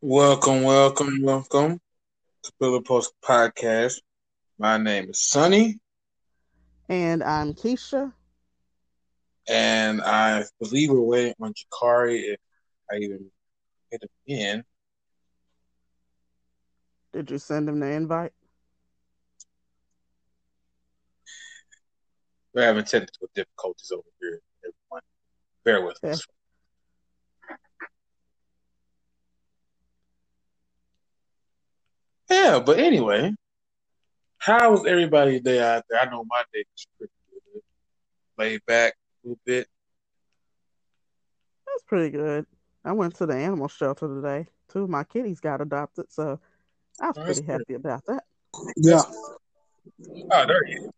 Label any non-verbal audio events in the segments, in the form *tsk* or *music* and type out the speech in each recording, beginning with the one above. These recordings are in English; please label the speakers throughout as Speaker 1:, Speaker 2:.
Speaker 1: Welcome, welcome, welcome to Pillar Post Podcast. My name is Sonny,
Speaker 2: And I'm Keisha.
Speaker 1: and I believe we're waiting on Jakari if I even hit him in.
Speaker 2: Did you send him the invite?
Speaker 1: We're having technical difficulties over here, everyone. Bear with us. Yeah, but anyway, how was everybody's day out there? I know my day was pretty good. Laid back a little bit.
Speaker 2: That's pretty good. I went to the animal shelter today. Two of my kitties got adopted, so I was
Speaker 1: Oh,
Speaker 2: pretty
Speaker 1: that's
Speaker 2: happy about that.
Speaker 3: Yeah,
Speaker 1: Oh, there you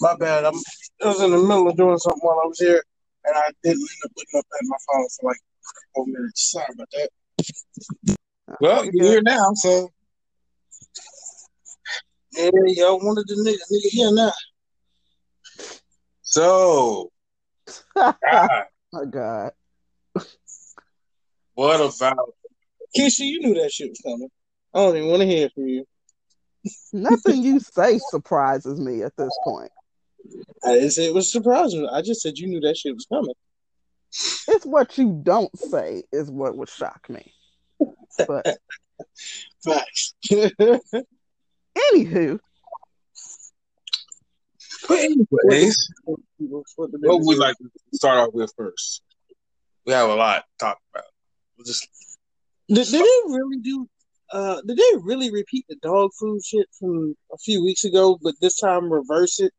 Speaker 3: my bad. I'm, I was in the middle of doing something while I was here, and I didn't end up looking up at my phone for like a couple minutes. Sorry about that.
Speaker 1: Well,
Speaker 2: you're
Speaker 1: you're here now, so
Speaker 3: Yeah, y'all wanted the nigga, nigga here now.
Speaker 1: so
Speaker 2: good.
Speaker 1: God,
Speaker 2: oh God.
Speaker 1: what about
Speaker 3: Keisha, you knew that shit was coming. I don't even want to hear from you.
Speaker 2: Nothing you *laughs* say surprises me at this point.
Speaker 3: I didn't say it was surprising. I just said you knew that shit was coming.
Speaker 2: It's what you don't say is what would shock me. But *laughs*
Speaker 3: Facts.
Speaker 2: anywho,
Speaker 1: But anyways,
Speaker 3: What
Speaker 1: would we like to start off with first? We have a lot to talk about. We'll just
Speaker 3: Did, did they really do? Uh, did they really repeat the dog food shit from a few weeks ago, but this time reverse it?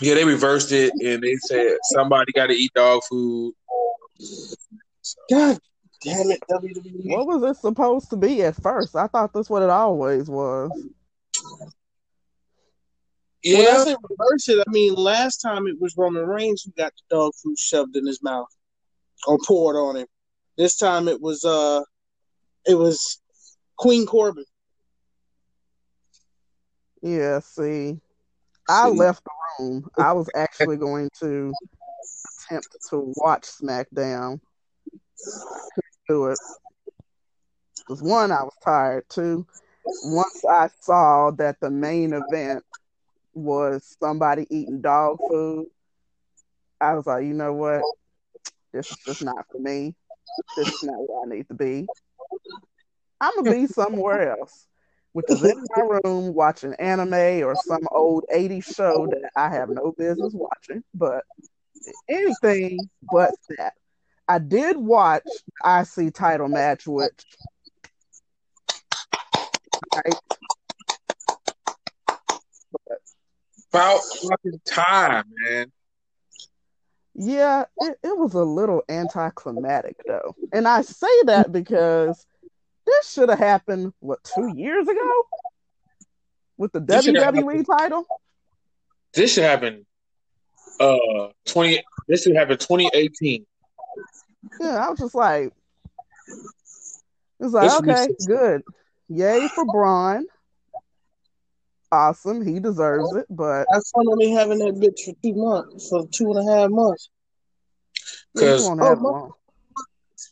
Speaker 1: yeah, they reversed it and they said somebody got to eat dog food.
Speaker 3: God damn it, WWE.
Speaker 2: what was it supposed to be at first? I thought that's what it always was.
Speaker 3: When I
Speaker 1: Yeah,
Speaker 3: say reverse it, I mean last time it was Roman Reigns who got the dog food shoved in his mouth or poured on him. This time it was uh it was Queen Corbin.
Speaker 2: Yeah, see, I
Speaker 1: See.
Speaker 2: left the room. I was *laughs* actually going to attempt to watch SmackDown. Do it. Because one, I was tired. Two, once I saw that the main event was somebody eating dog food, I was like, you know what? This is just not for me. This is not where I need to be. I'm gonna be *laughs* somewhere else, which is in my room watching anime or some old 80s show that I have no business watching. But anything but that. I did watch the IC title match, which right,
Speaker 1: about fucking time, man.
Speaker 2: yeah, it, it was a little anticlimactic though. And I say that because this should have happened what two years ago with the
Speaker 1: This
Speaker 2: WWE title.
Speaker 1: This should happen. Uh, twenty. This should happen twenty eighteen.
Speaker 2: Yeah, I was just like, it's like,
Speaker 1: This
Speaker 2: okay, good. Yay for Braun. Awesome. He deserves it, but
Speaker 3: That's fun only having that bitch for two months, for two and a half months.
Speaker 2: he
Speaker 1: 'Cause-
Speaker 3: Oh.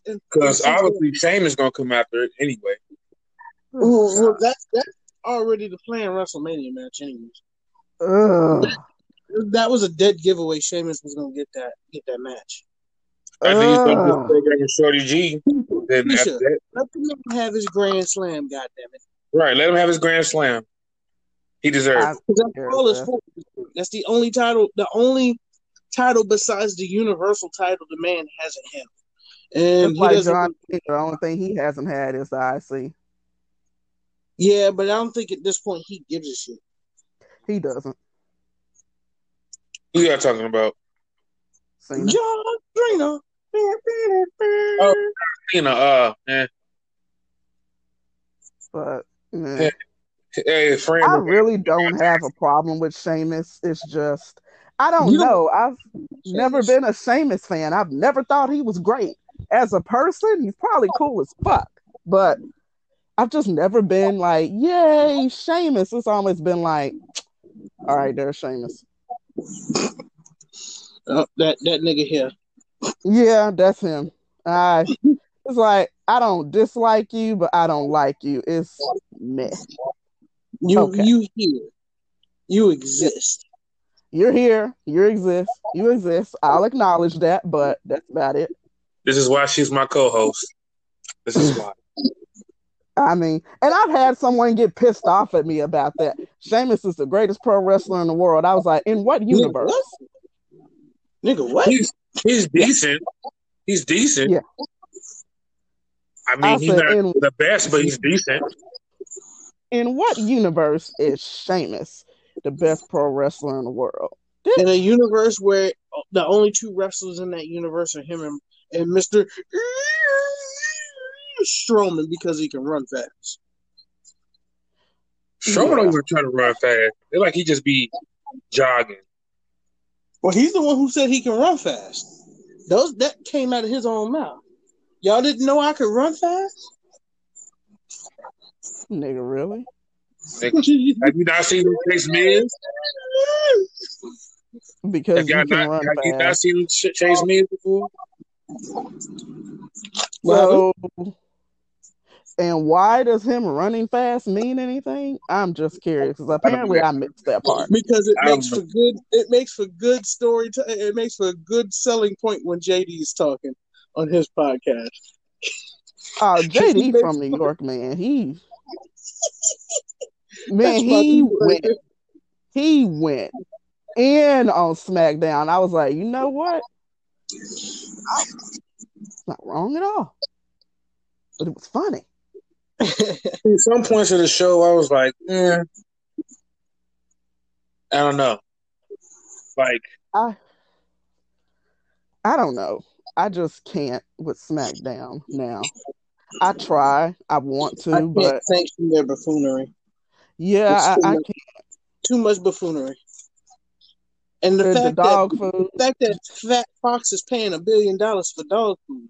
Speaker 1: Because obviously Shane is gonna come after it anyway.
Speaker 3: Well, well, that's that's already the plan WrestleMania match, anyways.
Speaker 2: Ugh.
Speaker 3: That was a dead giveaway. Sheamus was gonna get that get that match.
Speaker 1: I think he's gonna do a
Speaker 2: Ugh.
Speaker 1: program with Shorty G. Then
Speaker 3: He
Speaker 1: after that,
Speaker 3: Let the nigga have his grand slam. God damn it!
Speaker 1: right? Let him have his grand slam. He deserves.
Speaker 2: I-
Speaker 1: it.
Speaker 3: Because that's
Speaker 2: Yeah,
Speaker 3: all it's
Speaker 2: yeah.
Speaker 3: for. That's the only title. The only title besides the Universal title the man hasn't held. And he
Speaker 2: like. John Cena, the only thing he hasn't had is the IC.
Speaker 3: Yeah, but I don't think at this point he gives a shit.
Speaker 2: He doesn't.
Speaker 1: Who y'all talking about?
Speaker 2: Cena.
Speaker 3: John Cena.
Speaker 1: Oh. You know, uh, man.
Speaker 2: But man,
Speaker 1: Yeah. Hey, friend.
Speaker 2: I really don't have a problem with Sheamus. It's just I don't
Speaker 3: You
Speaker 2: know. I've never been a Sheamus fan. I've never thought he was great. As a person, he's probably cool as fuck. But I've just never been like, yay, Sheamus. It's always been like, all right, there's Sheamus.
Speaker 3: Uh, that that nigga here.
Speaker 2: Yeah, that's him. I it's like I don't dislike you, but I don't like you. It's meh.
Speaker 3: You
Speaker 2: Okay.
Speaker 3: you here. You exist.
Speaker 2: You're here. You exist. You exist. I'll acknowledge that, but that's about it.
Speaker 1: This is why she's my co-host. This is why. *laughs*
Speaker 2: I mean, and I've had someone get pissed off at me about that. Sheamus is the greatest pro wrestler in the world. I was like, in what universe?
Speaker 3: Nigga, what?
Speaker 1: He's he's decent. He's decent.
Speaker 2: Yeah.
Speaker 1: I mean,
Speaker 2: I
Speaker 1: he's not
Speaker 2: in-
Speaker 1: the best, but he's decent.
Speaker 2: In what universe is Sheamus the best pro wrestler in the world?
Speaker 3: In a universe where the only two wrestlers in that universe are him and, and Mr. Strowman because he can run fast.
Speaker 1: Strowman
Speaker 2: Yeah.
Speaker 1: don't even try to run fast. It's like he just be jogging.
Speaker 3: Well, he's the one who said he can run fast. Those that came out of his own mouth. Y'all didn't know I could run fast?
Speaker 2: Nigga, really?
Speaker 1: Have you not seen him chase Miz?
Speaker 2: Because
Speaker 1: have
Speaker 2: you, can
Speaker 1: not,
Speaker 2: run
Speaker 1: have you not seen him ch- chase Miz before?
Speaker 3: Well,
Speaker 2: So, and why does him running fast mean anything? I'm just curious because apparently I missed that part.
Speaker 3: because it makes for good. It makes for good story. T- it makes for a good selling point when JD is talking on his podcast.
Speaker 2: Oh, *laughs*
Speaker 3: he
Speaker 2: JD from New York, man. He *laughs* man, he went. He went in on SmackDown. I was like, you know what? It's not wrong at all. But it was funny. *laughs*
Speaker 1: At some points of the show, I was like, eh, I don't know. Like,
Speaker 2: I I don't know. I just can't with SmackDown now. I try, I want
Speaker 3: I
Speaker 2: to,
Speaker 3: can't
Speaker 2: but
Speaker 3: sanction their buffoonery.
Speaker 2: yeah, I, I
Speaker 3: too much.
Speaker 2: can't.
Speaker 3: Too much buffoonery. And the
Speaker 2: The, the
Speaker 3: fact
Speaker 2: dog
Speaker 3: that
Speaker 2: food.
Speaker 3: the fact that Fat Fox is paying a billion dollars for dog food.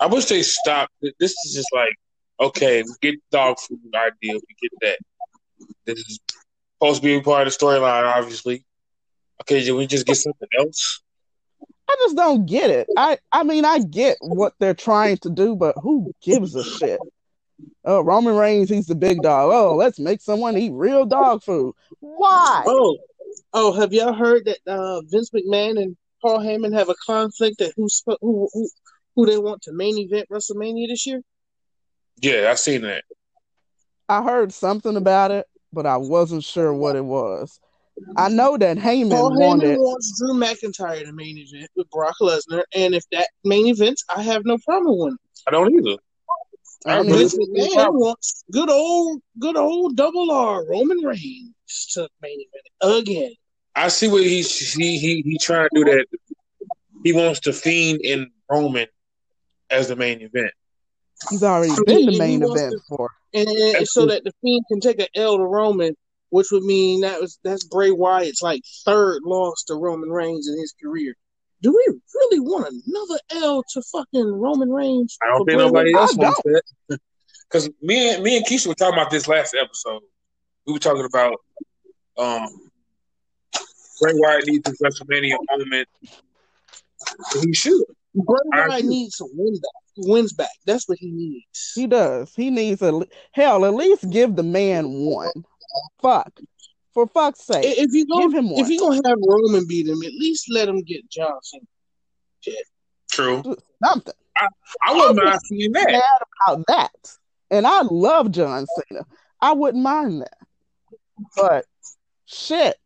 Speaker 1: I wish they stopped. This is just like, okay, we get dog food idea. We get that. This is supposed to be a part of the storyline, obviously. Okay, can we just get something else?
Speaker 2: I just don't get it. I I mean, I get what they're trying to do, but who gives a shit? Oh, Roman Reigns, he's the big dog. Oh, let's make someone eat real dog food. Why?
Speaker 3: Oh, oh, have y'all heard that uh, Vince McMahon and Paul Heyman have a conflict that who's who, who who they want to main event WrestleMania this year?
Speaker 1: Yeah, I seen that.
Speaker 2: I heard something about it, but I wasn't sure what it was. I know that Heyman
Speaker 3: Paul Heyman
Speaker 2: wanted.
Speaker 3: wants Drew McIntyre to main event with Brock Lesnar, and if that main event, I have no problem with it.
Speaker 1: I don't either.
Speaker 2: I don't
Speaker 3: Vince
Speaker 2: either.
Speaker 1: it's-
Speaker 3: McMahon wants good old, good old double R Roman Reigns to main event again.
Speaker 1: I see what he's he he he trying to do that. He wants to fiend in Roman as the main event.
Speaker 2: He's already
Speaker 3: I
Speaker 2: been the main event
Speaker 3: to-
Speaker 2: for.
Speaker 3: and, and so that the Fiend can take an L to Roman, which would mean that was that's Bray Wyatt's like third loss to Roman Reigns in his career. Do we really want another L to fucking Roman Reigns?
Speaker 1: I don't think
Speaker 3: Bray
Speaker 1: nobody
Speaker 3: Wyatt?
Speaker 1: else wants that. *laughs* Because me and me and Keisha were talking about this last episode. We were talking about um Bray Wyatt needs his WrestleMania moment. He should.
Speaker 3: Bray Wyatt needs some win back. Wins back. That's what he needs.
Speaker 2: He does. He needs a hell. At least give the man one. Fuck. For fuck's sake,
Speaker 3: If you go,
Speaker 2: give him one.
Speaker 3: if
Speaker 2: one.
Speaker 3: you gonna have Roman beat him, at least let him get Johnson. Shit.
Speaker 1: True.
Speaker 2: Something
Speaker 1: I wouldn't mind seeing that.
Speaker 2: mad about that. And I love John Cena. I wouldn't mind that. But shit,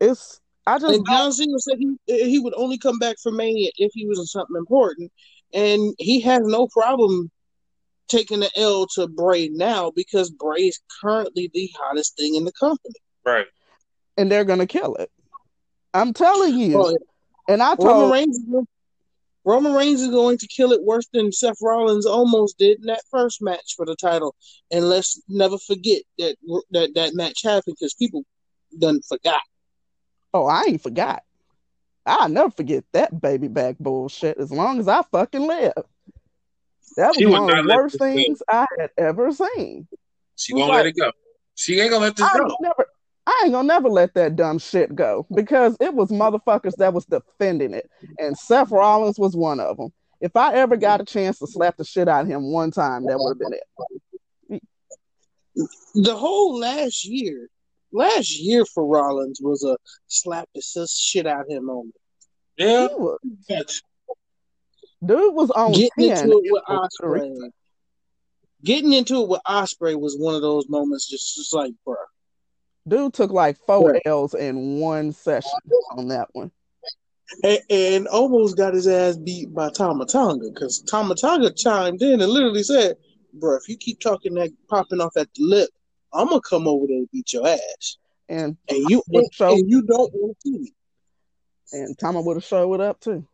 Speaker 2: it's I just
Speaker 3: And John Cena said he he would only come back for Mania if he was in something important, and he has no problem taking the L to Bray now because Bray is currently the hottest thing in the company.
Speaker 1: Right.
Speaker 2: and they're gonna kill it. I'm telling you.
Speaker 3: Oh,
Speaker 2: And I
Speaker 3: Roman
Speaker 2: told
Speaker 3: Reigns, is Roman Reigns is going to kill it worse than Seth Rollins almost did in that first match for the title. And let's never forget that that that match happened because people done forgot.
Speaker 2: Oh, I ain't forgot. I'll never forget that baby back bullshit as long as I fucking live. That was
Speaker 1: She would
Speaker 2: one of the worst
Speaker 1: this go.
Speaker 2: things I had ever seen.
Speaker 1: She won't let it go. She ain't gonna let this
Speaker 2: I
Speaker 1: go.
Speaker 2: never I ain't gonna never let that dumb shit go because it was motherfuckers that was defending it. And Seth Rollins was one of them. If I ever got a chance to slap the shit out of him one time, that would have been it.
Speaker 3: The whole last year, last year for Rollins was a slap the sis- shit out of him moment.
Speaker 1: Yeah.
Speaker 2: He was- dude was on
Speaker 3: Getting
Speaker 2: 10.
Speaker 3: into it with
Speaker 2: Ospreay.
Speaker 3: Getting into it with Ospreay was one of those moments, just, just like, bro.
Speaker 2: Dude took like four
Speaker 3: Right.
Speaker 2: L's in one session on that one.
Speaker 3: And, and almost got his ass beat by Tama Tonga because Tama Tonga chimed in and literally said, "Bro, if you keep talking that popping off at the lip, I'm gonna come over there and beat your ass,
Speaker 2: And
Speaker 3: and you
Speaker 2: Would
Speaker 3: and,
Speaker 2: show-
Speaker 3: and you don't want to see me."
Speaker 2: and Tama would have showed up too.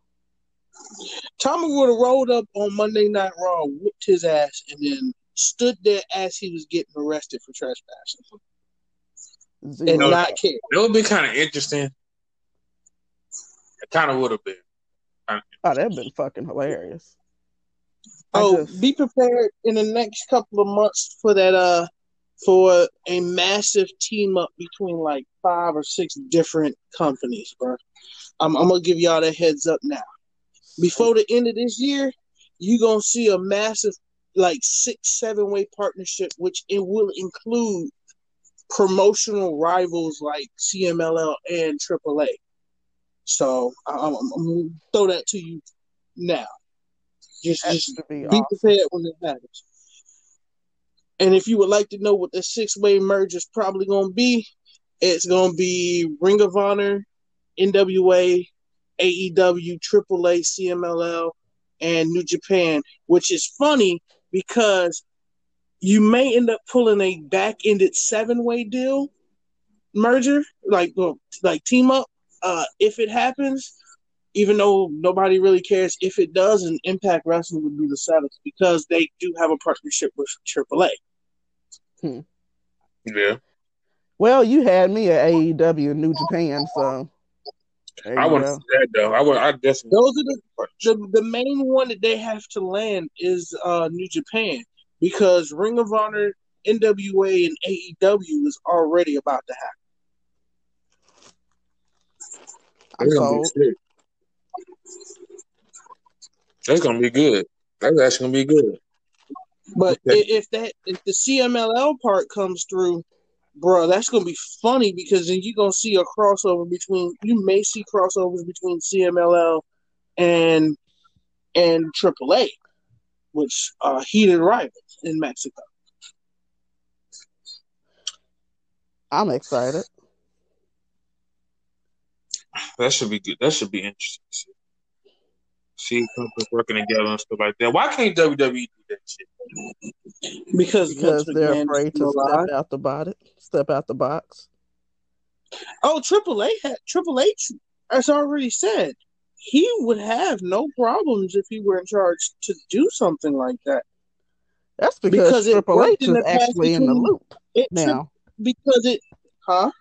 Speaker 3: Tommy would have rolled up on Monday Night Raw, whooped his ass, and then stood there as he was getting arrested for trespassing and
Speaker 2: Zero.
Speaker 1: No.
Speaker 3: not care.
Speaker 1: It would be kind of interesting. It kind of would have been.
Speaker 2: Oh, that'd been fucking hilarious.
Speaker 3: Oh,
Speaker 2: just-
Speaker 3: be prepared in the next couple of months for that uh for a massive team up between like five or six different companies, bro. I'm, I'm gonna give y'all that heads up now. Before the end of this year, you're gonna see a massive like six, seven way partnership, which it will include promotional rivals like CMLL and AAA. So I'm, I'm, gonna throw that to you now. Just, just
Speaker 2: be
Speaker 3: be
Speaker 2: awesome.
Speaker 3: prepared when it happens. And if you would like to know what the six way merge is probably going to be, it's going to be Ring of Honor, NWA, AEW, AAA, CMLL, and New Japan, which is funny because you may end up pulling a back ended seven way deal merger, like like team up, uh, if it happens even though nobody really cares if it does, and Impact Wrestling would be the saddest because they do have a partnership with AAA.
Speaker 1: Yeah.
Speaker 2: Well, you had me at AEW New Japan, so
Speaker 1: I
Speaker 2: you
Speaker 1: want to see that though. I would. I definitely.
Speaker 3: Those are the, the the main one that they have to land is uh, New Japan because Ring of Honor, NWA, and AEW is already about to happen.
Speaker 2: I'm
Speaker 1: That's gonna be
Speaker 2: sold.
Speaker 1: sick. That's gonna be good. That's actually gonna be good.
Speaker 3: But
Speaker 1: Okay.
Speaker 3: if that if the CMLL part comes through, bro, that's gonna be funny because then you're gonna see a crossover between you may see crossovers between CMLL and and AAA, which are heated rivals in Mexico.
Speaker 2: I'm excited.
Speaker 1: That should be good. That should be interesting. To See, see companies working together and stuff like that. Why can't WWE do that shit?
Speaker 3: Because,
Speaker 2: Because they're
Speaker 3: McMahon
Speaker 2: afraid to
Speaker 3: still alive.
Speaker 2: step out the box. Step out the box.
Speaker 3: Oh, AAA had Triple H has already said he would have no problems if he were in charge to do something like that.
Speaker 2: That's because,
Speaker 3: Because
Speaker 2: Triple H
Speaker 3: in
Speaker 2: is
Speaker 3: the
Speaker 2: actually in the loop
Speaker 3: It tri-
Speaker 2: now.
Speaker 3: because it, huh?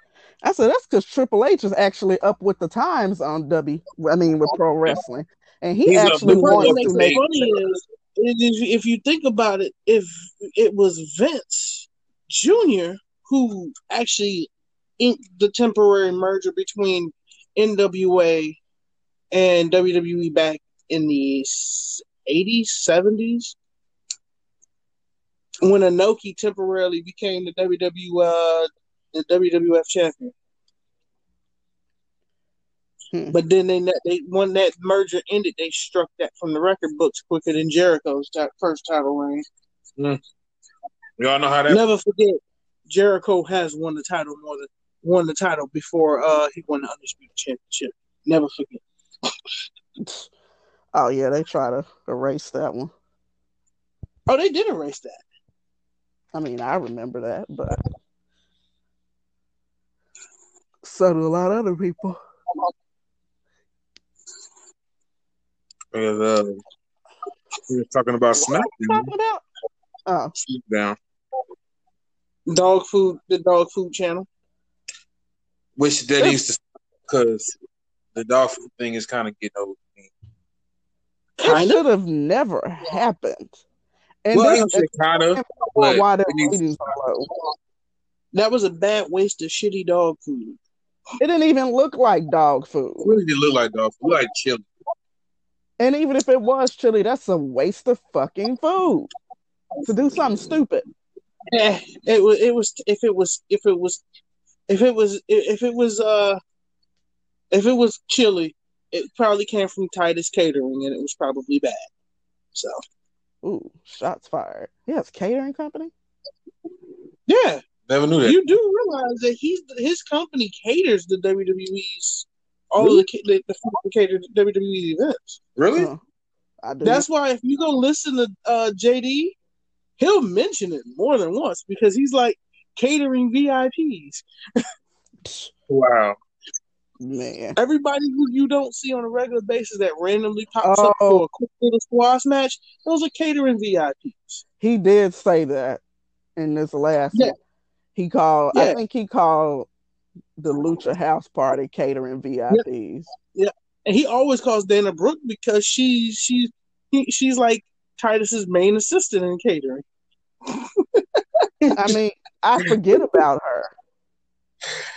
Speaker 2: I said that's because Triple H is actually up with the times on W. I mean, with pro wrestling, and he
Speaker 1: He's
Speaker 2: actually
Speaker 1: with
Speaker 3: What
Speaker 2: wants
Speaker 3: makes
Speaker 2: to make.
Speaker 3: funny is, is if you think about it, if it was Vince Jr. who actually inked the temporary merger between NWA and WWE back in the eighties, seventies, when Inoki temporarily became the WW uh, the WWF champion.
Speaker 2: Hmm.
Speaker 3: But then they they when that merger ended, they struck that from the record books quicker than Jericho's ti- first title reign.
Speaker 1: Y'all know how that.
Speaker 3: Never forget, Jericho has won the title more than won the title before uh he won the undisputed championship. Never forget. *laughs*
Speaker 2: Oh yeah, they try to erase that one.
Speaker 3: Oh, they did erase that.
Speaker 2: I mean, I remember that, but so do a lot of other people.
Speaker 1: Because, uh, we were talking about
Speaker 2: What are
Speaker 1: SmackDown.
Speaker 2: talking about? Oh,
Speaker 1: SmackDown,
Speaker 3: Dog food, the dog food channel.
Speaker 1: which that needs to because the dog food thing is kind of getting old. to me.
Speaker 2: it
Speaker 3: Kinda.
Speaker 2: should have never happened. And
Speaker 1: Well, I
Speaker 2: this
Speaker 1: kind of,
Speaker 2: why their
Speaker 1: it needs to
Speaker 2: ratings are low.
Speaker 3: That was a bad waste of shitty dog food.
Speaker 2: It didn't even look like dog food.
Speaker 1: It really did look like dog food, It looked like chili.
Speaker 2: And even if it was chili, that's a waste of fucking food to do something stupid.
Speaker 3: Eh, it was. It was. If it was. If it was. If it was. If it was. Uh. If it was chili, it probably came from Titus Catering, and it was probably bad. So.
Speaker 2: Ooh, shots fired. Yes, catering company.
Speaker 3: Yeah,
Speaker 1: Never knew that.
Speaker 3: you do realize that he's his company caters the WWE's all of the the, the the catered WWE events.
Speaker 1: really?
Speaker 2: Huh. I.
Speaker 3: That's why if you go listen to uh, JD, he'll mention it more than once because he's like catering VIPs.
Speaker 1: Wow.
Speaker 2: man.
Speaker 3: Everybody who you don't see on a regular basis that randomly pops up
Speaker 2: Oh.
Speaker 3: for a quick little squash match, those are catering VIPs.
Speaker 2: He did say that in this last
Speaker 3: Yeah.
Speaker 2: one. He called I think he called the Lucha House Party catering VIPs.
Speaker 3: And he always calls Dana Brooke because she she he, she's like Titus's main assistant in catering. *laughs*
Speaker 2: I mean, I forget about her.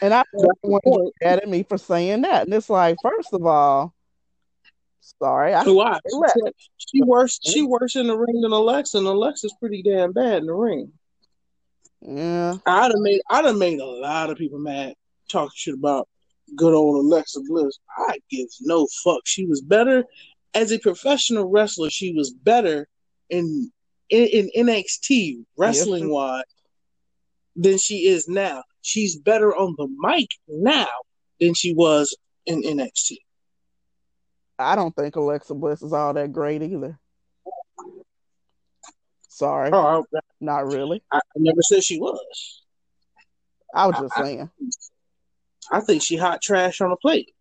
Speaker 2: And I
Speaker 3: That's the
Speaker 2: want
Speaker 3: point.
Speaker 2: mad at me for saying that. And it's like, first of all, sorry, I
Speaker 3: Why? *laughs* She works. She works in the ring than Alexa, and Alexa's pretty damn bad in the ring.
Speaker 2: yeah.
Speaker 3: I'd have made. I'd have made a lot of people mad talking shit about good old Alexa Bliss. I give no fuck. She was better as a professional wrestler. She was better in in, in NXT wrestling wise than she is now. She's better on the mic now than she was in NXT.
Speaker 2: I don't think Alexa Bliss is all that great either. Sorry,
Speaker 3: Oh, I,
Speaker 2: not really.
Speaker 3: I never said she was.
Speaker 2: I was just saying.
Speaker 3: I think she hot trash on a plate.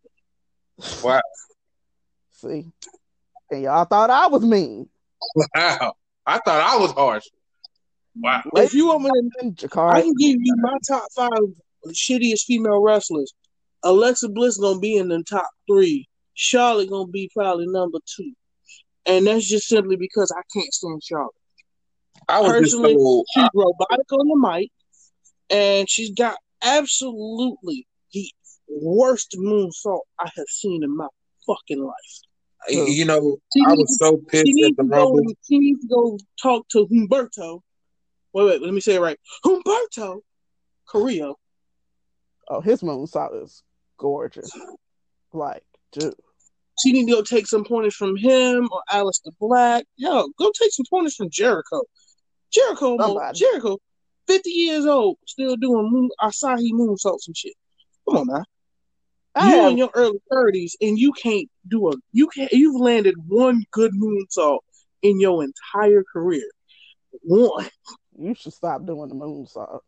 Speaker 1: Wow.
Speaker 2: See, and y'all thought I was mean.
Speaker 1: Wow. I thought I was harsh. Wow.
Speaker 3: If you want me to
Speaker 2: And
Speaker 3: I can give you my top five shittiest female wrestlers. Alexa Bliss gonna be in the top three. Charlotte gonna be probably number two, and that's just simply because I can't stand Charlotte.
Speaker 1: I was
Speaker 3: Personally,
Speaker 1: so
Speaker 3: She's uh, robotic on the mic, and she's got absolutely the worst moonsault I have seen in my fucking life.
Speaker 1: you know,
Speaker 3: She
Speaker 1: I
Speaker 3: needs
Speaker 1: was so
Speaker 3: She
Speaker 1: pissed at the
Speaker 3: to go. She needs to go talk to Humberto. Wait, wait. Let me say it right. Humberto Carrillo.
Speaker 2: oh, his moonsault is gorgeous. Like, dude,
Speaker 3: She need to go take some pointers from him or Aleister Black. Hell, go take some pointers from Jericho. Jericho,
Speaker 2: Somebody.
Speaker 3: Jericho, fifty years old, still doing moon, Asai moonsaults and shit. Come on now,
Speaker 2: I
Speaker 3: you in your early thirties and you can't do a you can't you've landed one good moonsault in your entire career. One.
Speaker 2: you should stop doing the moonsault.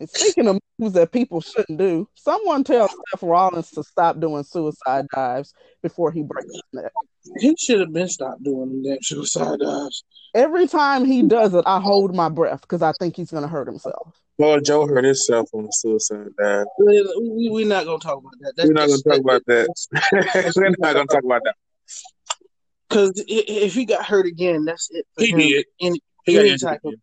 Speaker 2: And speaking of moves that people shouldn't do, someone tell Seth Rollins to stop doing suicide dives before he breaks his neck.
Speaker 3: He should have been stopped doing them suicide dives.
Speaker 2: Every time he does it, I hold my breath because I think he's going to hurt himself.
Speaker 1: Well, Joe hurt himself on the suicide dive.
Speaker 3: We, we, *laughs* we're not gonna talk about that. That's,
Speaker 1: We're not going to talk about that. We're not going to talk about that.
Speaker 3: Because if he got hurt again, that's it for
Speaker 1: He
Speaker 3: him.
Speaker 1: did.
Speaker 3: In
Speaker 1: He
Speaker 3: any type of
Speaker 1: again.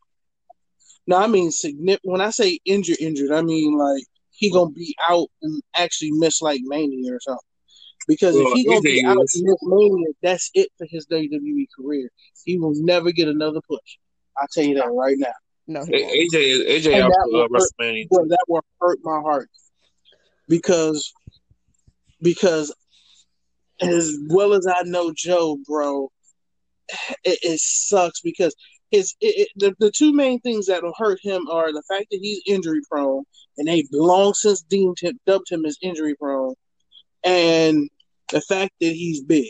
Speaker 3: No, I mean significant. When I say injured, injured, I mean like he gonna be out and actually miss like Mania or something. Because
Speaker 1: Well,
Speaker 3: if he gonna be out
Speaker 1: is.
Speaker 3: and miss Mania, that's it for his WWE career. He will never get another push. I'll tell you that right now.
Speaker 2: No, he won't.
Speaker 1: A- AJ is AJ
Speaker 3: And
Speaker 1: out
Speaker 3: that
Speaker 1: for
Speaker 3: will hurt-
Speaker 1: WrestleMania.
Speaker 3: Boy, that will hurt my heart because because as well as I know Joe, bro, it, it sucks because his it, it, the the two main things that will hurt him are the fact that he's injury prone, and they've long since deemed him dubbed him as injury prone, and the fact that he's big.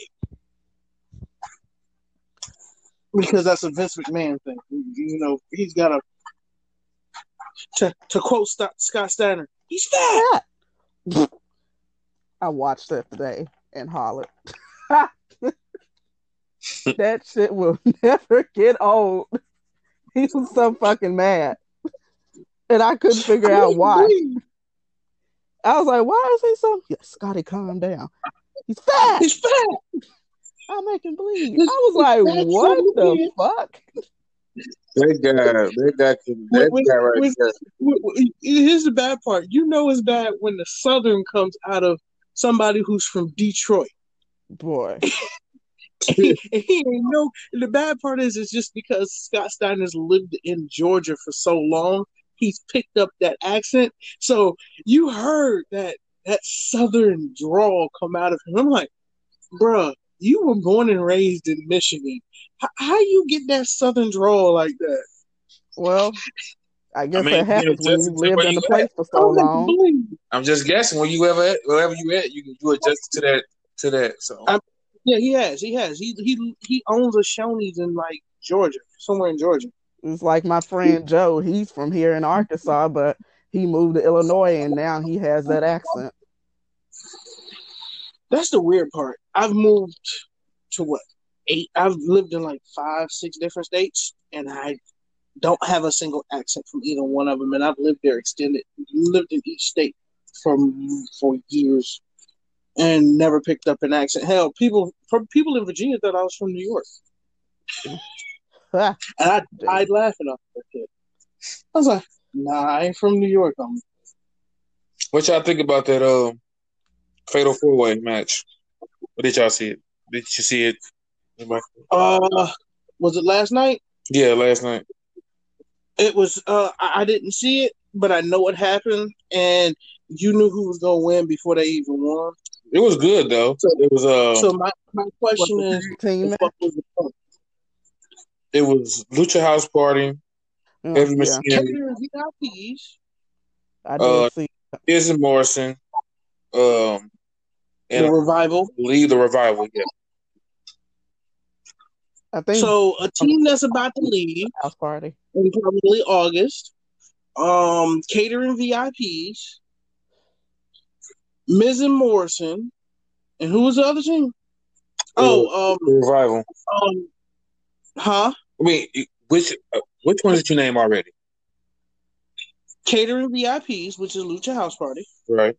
Speaker 3: Because that's a Vince McMahon thing, you know. He's got a to to quote Scott Steiner, he's fat.
Speaker 2: I watched that today and hollered. *laughs* *laughs* that shit will *laughs* never get old. He was so fucking mad. And I couldn't figure out why. I was like, why is he so yeah, Scotty, calm down. He's fat.
Speaker 3: He's fat.
Speaker 2: I'll make him bleed. I was like, what
Speaker 3: son
Speaker 2: the
Speaker 3: bitch.
Speaker 2: fuck?
Speaker 1: That guy, that guy, can, that
Speaker 3: Wait,
Speaker 1: guy right
Speaker 3: wait,
Speaker 1: there.
Speaker 3: W- w- Here's the bad part. You know it's bad when the Southern comes out of somebody who's from Detroit.
Speaker 2: Boy, *laughs*
Speaker 3: he, *laughs* he ain't no. The bad part is, it's just because Scott Steiner's lived in Georgia for so long, he's picked up that accent. So you heard that that southern drawl come out of him. I'm like, bruh, you were born and raised in Michigan. How, how you get that southern drawl like that?
Speaker 2: well, I guess
Speaker 1: mean,
Speaker 2: that happens
Speaker 1: you
Speaker 2: when you've lived in the
Speaker 1: you
Speaker 2: place for so
Speaker 3: I don't
Speaker 2: long.
Speaker 1: I'm just guessing where you ever at, wherever you at, you you adjust to that to that. So
Speaker 3: I- Yeah, he has. He has. He he he owns a Shoney's in like Georgia, somewhere in Georgia.
Speaker 2: It's like my friend Joe. He's from here in Arkansas, but he moved to Illinois and now he has that accent.
Speaker 3: That's the weird part. I've moved to what eight. I've lived in like five, six different states, and I don't have a single accent from either one of them. And I've lived there extended, lived in each state from for years, and never picked up an accent. Hell, people from people in Virginia thought I was from New York, *laughs* and I died laughing off that shit. I was like, Nah, I ain't from New York. I'm
Speaker 1: what y'all think about that um fatal four way match? What did y'all see it? Did you see it? Anybody?
Speaker 3: Uh, was it last night?
Speaker 1: Yeah, last night.
Speaker 3: It was. Uh, I, I didn't see it, but I know what happened, and you knew who was gonna win before they even won.
Speaker 1: It was good though.
Speaker 3: So-
Speaker 1: It was uh
Speaker 3: So my, my question is,
Speaker 2: team
Speaker 3: what was the
Speaker 1: it was Lucha House Party,
Speaker 2: match.
Speaker 1: Heavy
Speaker 2: Yeah,
Speaker 1: Machinery,
Speaker 3: Catering
Speaker 2: I did
Speaker 1: Uh,
Speaker 2: see.
Speaker 1: Izzy Morrison, um, and
Speaker 3: the revival.
Speaker 1: lead the revival. Yeah,
Speaker 2: I think
Speaker 3: So a team that's about to leave
Speaker 2: house party.
Speaker 3: in probably August. Um, catering VIPs. Miz and Morrison, and who was the other team? Oh, um,
Speaker 1: the revival.
Speaker 3: um, huh?
Speaker 1: I mean, which uh, which ones did you name already?
Speaker 3: Catering VIPs, which is Lucha House Party.
Speaker 1: Right.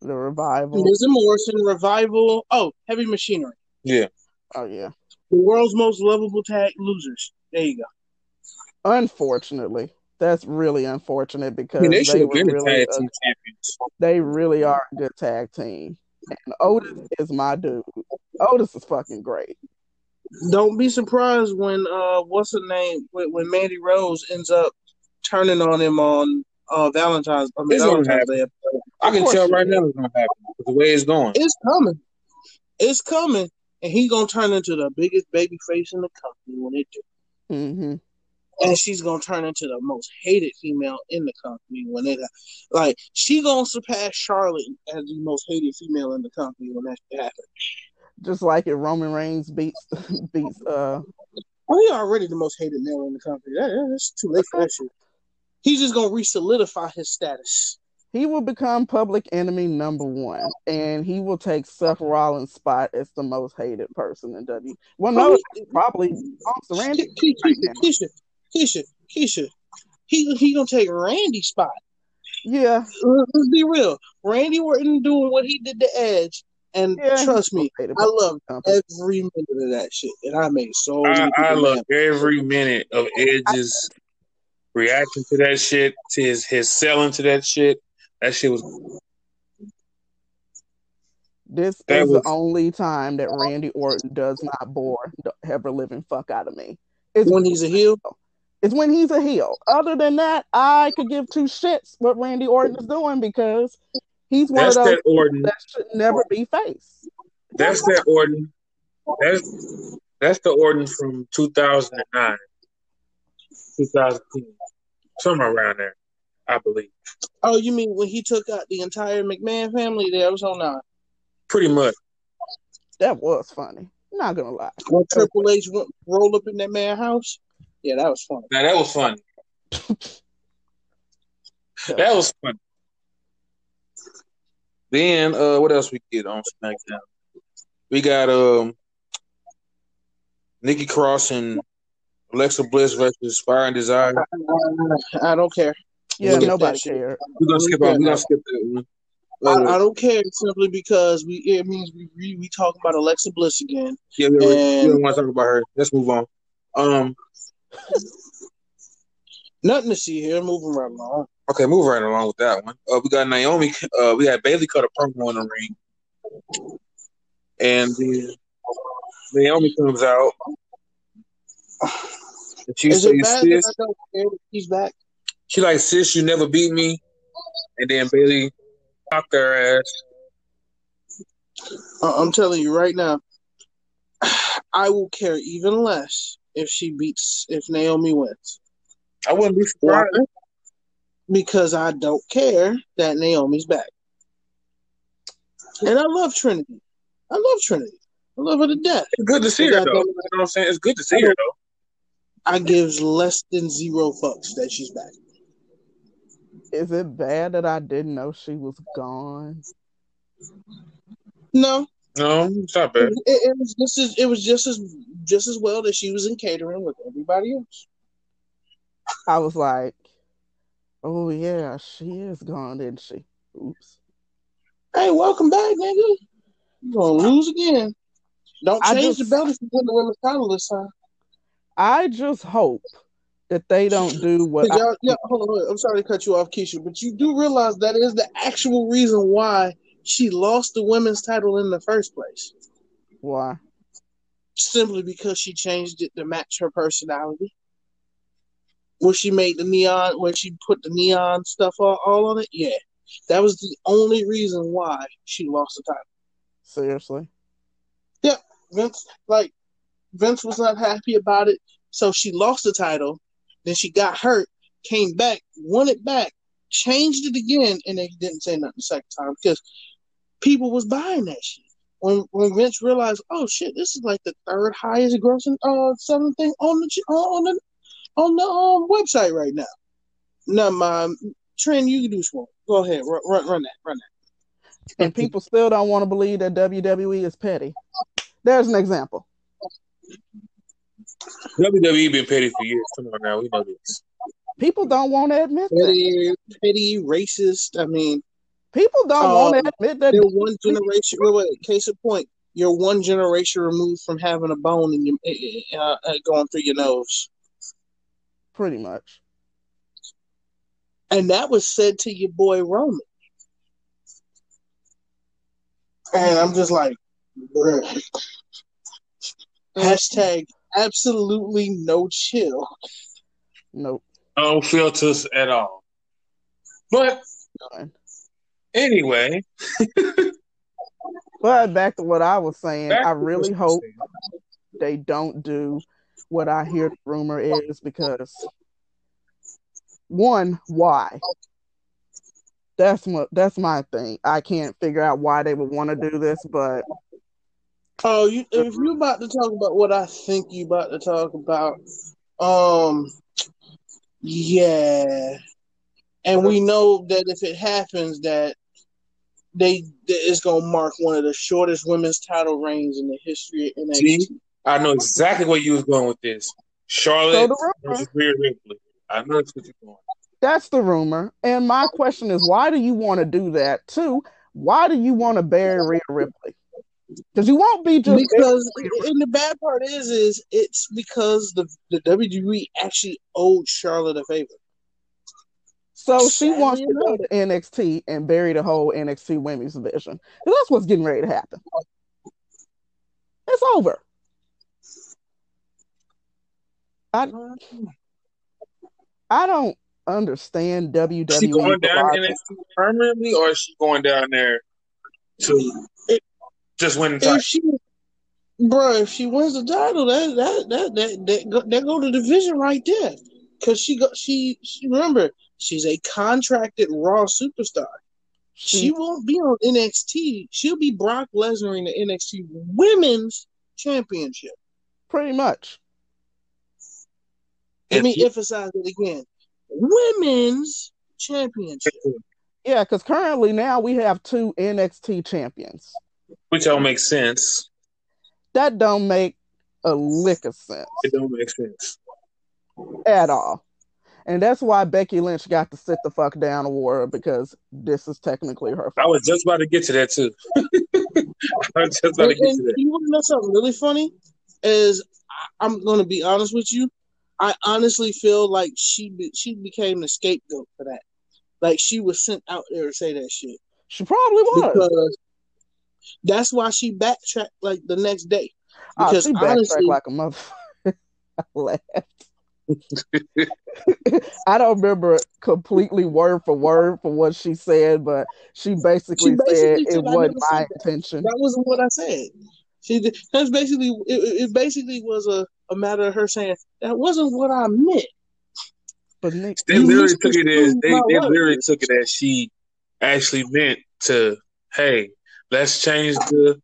Speaker 2: The revival.
Speaker 3: Miz and Morrison, Revival. Oh, Heavy Machinery.
Speaker 1: Yeah.
Speaker 2: Oh yeah.
Speaker 3: The world's most lovable tag losers. There you go.
Speaker 2: Unfortunately, that's really unfortunate
Speaker 1: I
Speaker 2: because
Speaker 1: mean, they
Speaker 2: they, were really
Speaker 1: tag
Speaker 2: a-
Speaker 1: team
Speaker 2: they really are a good tag team. And Otis is my dude. Otis is fucking great.
Speaker 3: Don't be surprised when uh, what's her name? When, when Mandy Rose ends up turning on him on uh Valentine's. I mean,
Speaker 1: It's gonna
Speaker 3: Valentine's Day.
Speaker 1: I can tell right
Speaker 2: is.
Speaker 1: now it's gonna happen the way it's going.
Speaker 3: It's coming. It's coming, and he gonna turn into the biggest baby face in the company when it do.
Speaker 2: hmm
Speaker 3: And she's gonna turn into the most hated female in the company when it like she gonna surpass Charlotte as the most hated female in the company when that happens.
Speaker 2: Just like if Roman Reigns beats *laughs* beats uh
Speaker 3: Oh, he already the most hated male in the company. That, that's too late for that shit. He's just gonna re-solidify his status.
Speaker 2: he will become public enemy number one, and he will take Seth Rollins' spot as the most hated person in W. Well, no,
Speaker 3: Oh,
Speaker 2: probably belongs to Randy.
Speaker 3: Ke- Ke-
Speaker 2: right
Speaker 3: Keisha. Keisha, Keisha, Keisha. He he gonna take Randy's spot.
Speaker 2: Yeah,
Speaker 3: Let's be real. Randy Orton doing what he did to Edge, and
Speaker 2: yeah.
Speaker 3: trust me,
Speaker 2: the most hated
Speaker 3: I love every minute of that shit, and I made so
Speaker 1: I, I love
Speaker 3: mad.
Speaker 1: every minute of Edge's reaction to that shit, to his his selling to that shit. That shit was
Speaker 2: This
Speaker 1: That
Speaker 2: is
Speaker 1: was-
Speaker 2: the only time that Randy Orton does not bore the ever living fuck out of me. It's
Speaker 3: When he's a heel, *laughs*
Speaker 2: It's when he's a heel. Other than that, I could give two shits what Randy Orton is doing because he's one
Speaker 1: that's
Speaker 2: of those
Speaker 1: that Orton.
Speaker 2: that should never be faced.
Speaker 1: That's that Orton. That's that's the Orton from 2009, 2010, somewhere around there, I believe.
Speaker 3: oh, you mean when he took out the entire McMahon family? There was on nine.
Speaker 1: Pretty much.
Speaker 2: That was funny. Not gonna lie.
Speaker 3: When Triple H went roll up in that man house. Yeah, that was fun.
Speaker 1: Now that was fun. *laughs* That was fun. Then uh what else we get on SmackDown? We got um Nikki Cross and Alexa Bliss versus Fire and Desire.
Speaker 3: I don't care.
Speaker 2: Yeah,
Speaker 3: Skip that
Speaker 2: nobody
Speaker 3: shit.
Speaker 2: cared.
Speaker 1: We're gonna skip on we're gonna skip that one.
Speaker 3: I,
Speaker 1: Uh,
Speaker 3: I don't care simply because we it means we we, we talk about Alexa Bliss again.
Speaker 1: yeah, we, we don't want to talk about her. Let's move on. Um *laughs*
Speaker 3: Nothing to see here. Moving right along.
Speaker 1: Okay, move right along with that one. Uh, we got Naomi. Uh, we had Bayley cut a promo in the ring And then Naomi comes out. And she
Speaker 3: Is
Speaker 1: says,
Speaker 3: it bad that
Speaker 1: sis,
Speaker 3: I don't care that he's back?
Speaker 1: she like, sis, you never beat me. And then Bayley knocked her ass.
Speaker 3: Uh, I'm telling you right now, *sighs* I will care even less if she beats if Naomi wins.
Speaker 1: I wouldn't be
Speaker 3: Why?
Speaker 1: surprised.
Speaker 3: Because I don't care that Naomi's back. And I love Trinity. I love Trinity. I love her to death.
Speaker 1: It's good to see her, though. You know what I'm saying? It's good to see her, though.
Speaker 3: I gives less than zero fucks that she's back.
Speaker 2: Is it bad that I didn't know she was gone?
Speaker 3: No,
Speaker 1: No, it's not bad.
Speaker 3: it, it was just as it was just as just as well that she was in catering with everybody else.
Speaker 2: I was like, oh yeah, she is gone, isn't she? Oops.
Speaker 3: Hey, welcome back, nigga. You gonna lose again? Don't
Speaker 2: I
Speaker 3: change
Speaker 2: just-
Speaker 3: the belt if you win the women's title this time.
Speaker 2: I just hope that they don't do what I,
Speaker 3: Y'all, yeah, hold on, hold on. I'm sorry to cut you off, Keisha, but you do realize that is the actual reason why she lost the women's title in the first place.
Speaker 2: why.
Speaker 3: Simply because she changed it to match her personality. When she made the neon, when she put the neon stuff all, all on it, yeah, that was the only reason why she lost the title.
Speaker 2: Seriously. Yep.
Speaker 3: Vince, like, Vince was not happy about it, so she lost the title. Then she got hurt, came back, won it back, changed it again, and they didn't say nothing the second time because people was buying that shit. When when Vince realized, oh shit, this is like the third highest grossing uh selling thing on the on the on the um, website right now. Never mind, Trent, you can do one. Go ahead, run, run, run that, run that.
Speaker 2: And people still don't want to believe that WWE is petty. There's an example.
Speaker 1: WWE been petty for years. Come on now, we know this.
Speaker 2: People don't want to admit that.
Speaker 3: Petty, petty, racist. I mean,
Speaker 2: People don't
Speaker 3: Um,
Speaker 2: want to admit that.
Speaker 3: You're one generation. Wait, wait. Case in point, you're one generation removed from having a bone in your uh, uh, going through your nose,
Speaker 2: Pretty much.
Speaker 3: and that was said to your boy Roman. And I'm just like, bruh. Hashtag absolutely no chill.
Speaker 2: Nope.
Speaker 1: No filters at all. But
Speaker 2: None.
Speaker 1: Anyway, *laughs*
Speaker 2: But back to what I was saying,
Speaker 1: back
Speaker 2: I really hope
Speaker 1: you
Speaker 2: they don't do what I hear the rumor is because one, why? That's what that's my thing. I can't figure out why they would want to do this, but
Speaker 3: Oh, you if you about to talk about what I think you're about to talk about, um, yeah, and we know that if it happens, that they that it's gonna mark one of the shortest women's title reigns in the history of NXT.
Speaker 1: See? I know exactly where you was going with this. Charlotte
Speaker 2: the rumor
Speaker 1: versus Rhea Ripley. I know that's what you're going.
Speaker 2: that's the rumor. And my question is, why do you want to do that? too? why do you want to bury Rhea Ripley? Because you won't be just
Speaker 3: Because and the bad part is, is it's because the the WWE actually owed Charlotte a favor.
Speaker 2: So she wants to go to NXT and bury the whole NXT women's division. 'Cause that's what's getting ready to happen. It's over. I I don't understand WWE.
Speaker 1: Is she going down
Speaker 2: logic.
Speaker 1: NXT permanently, or is she going down there to just win the title?
Speaker 3: If she, bro, if she wins the title, that that that that that go, that go to division right there. Cause she got she, she remember she's a contracted Raw superstar. She
Speaker 2: She,
Speaker 3: won't be on NXT. She'll be Brock Lesnar in the NXT Women's Championship.
Speaker 2: pretty much.
Speaker 3: Let me emphasize it again: Women's Championship.
Speaker 2: Yeah, because currently now we have two NXT champions.
Speaker 1: Which don't make sense.
Speaker 2: That don't make a lick of sense
Speaker 1: It don't make sense.
Speaker 2: at all. And that's why Becky Lynch got to sit the fuck down award because this is technically her *laughs*
Speaker 1: I was just about to get to that too. I was just about
Speaker 3: And,
Speaker 1: to get
Speaker 3: and
Speaker 1: to that.
Speaker 3: you want to know something really funny? Is I- I'm going to be honest with you. I honestly feel like she be, she became the scapegoat for that. Like she was sent out there to say that shit
Speaker 2: She probably was.
Speaker 3: because That's why she backtracked like the next day.
Speaker 2: Oh,
Speaker 3: Because
Speaker 2: she backtracked
Speaker 3: honestly,
Speaker 2: like a motherfucker. *laughs* I laughed. I don't remember completely word for word for what she said, but she basically,
Speaker 3: She basically
Speaker 2: said
Speaker 3: said,
Speaker 2: it wasn't my
Speaker 3: said that."
Speaker 2: intention.
Speaker 3: that wasn't what I said. She did, that's basically it, it it basically was a, a matter of her saying that wasn't what I meant.
Speaker 2: But Nick,
Speaker 1: They literally took it as they, they literally took it as she actually meant to, hey, let's change the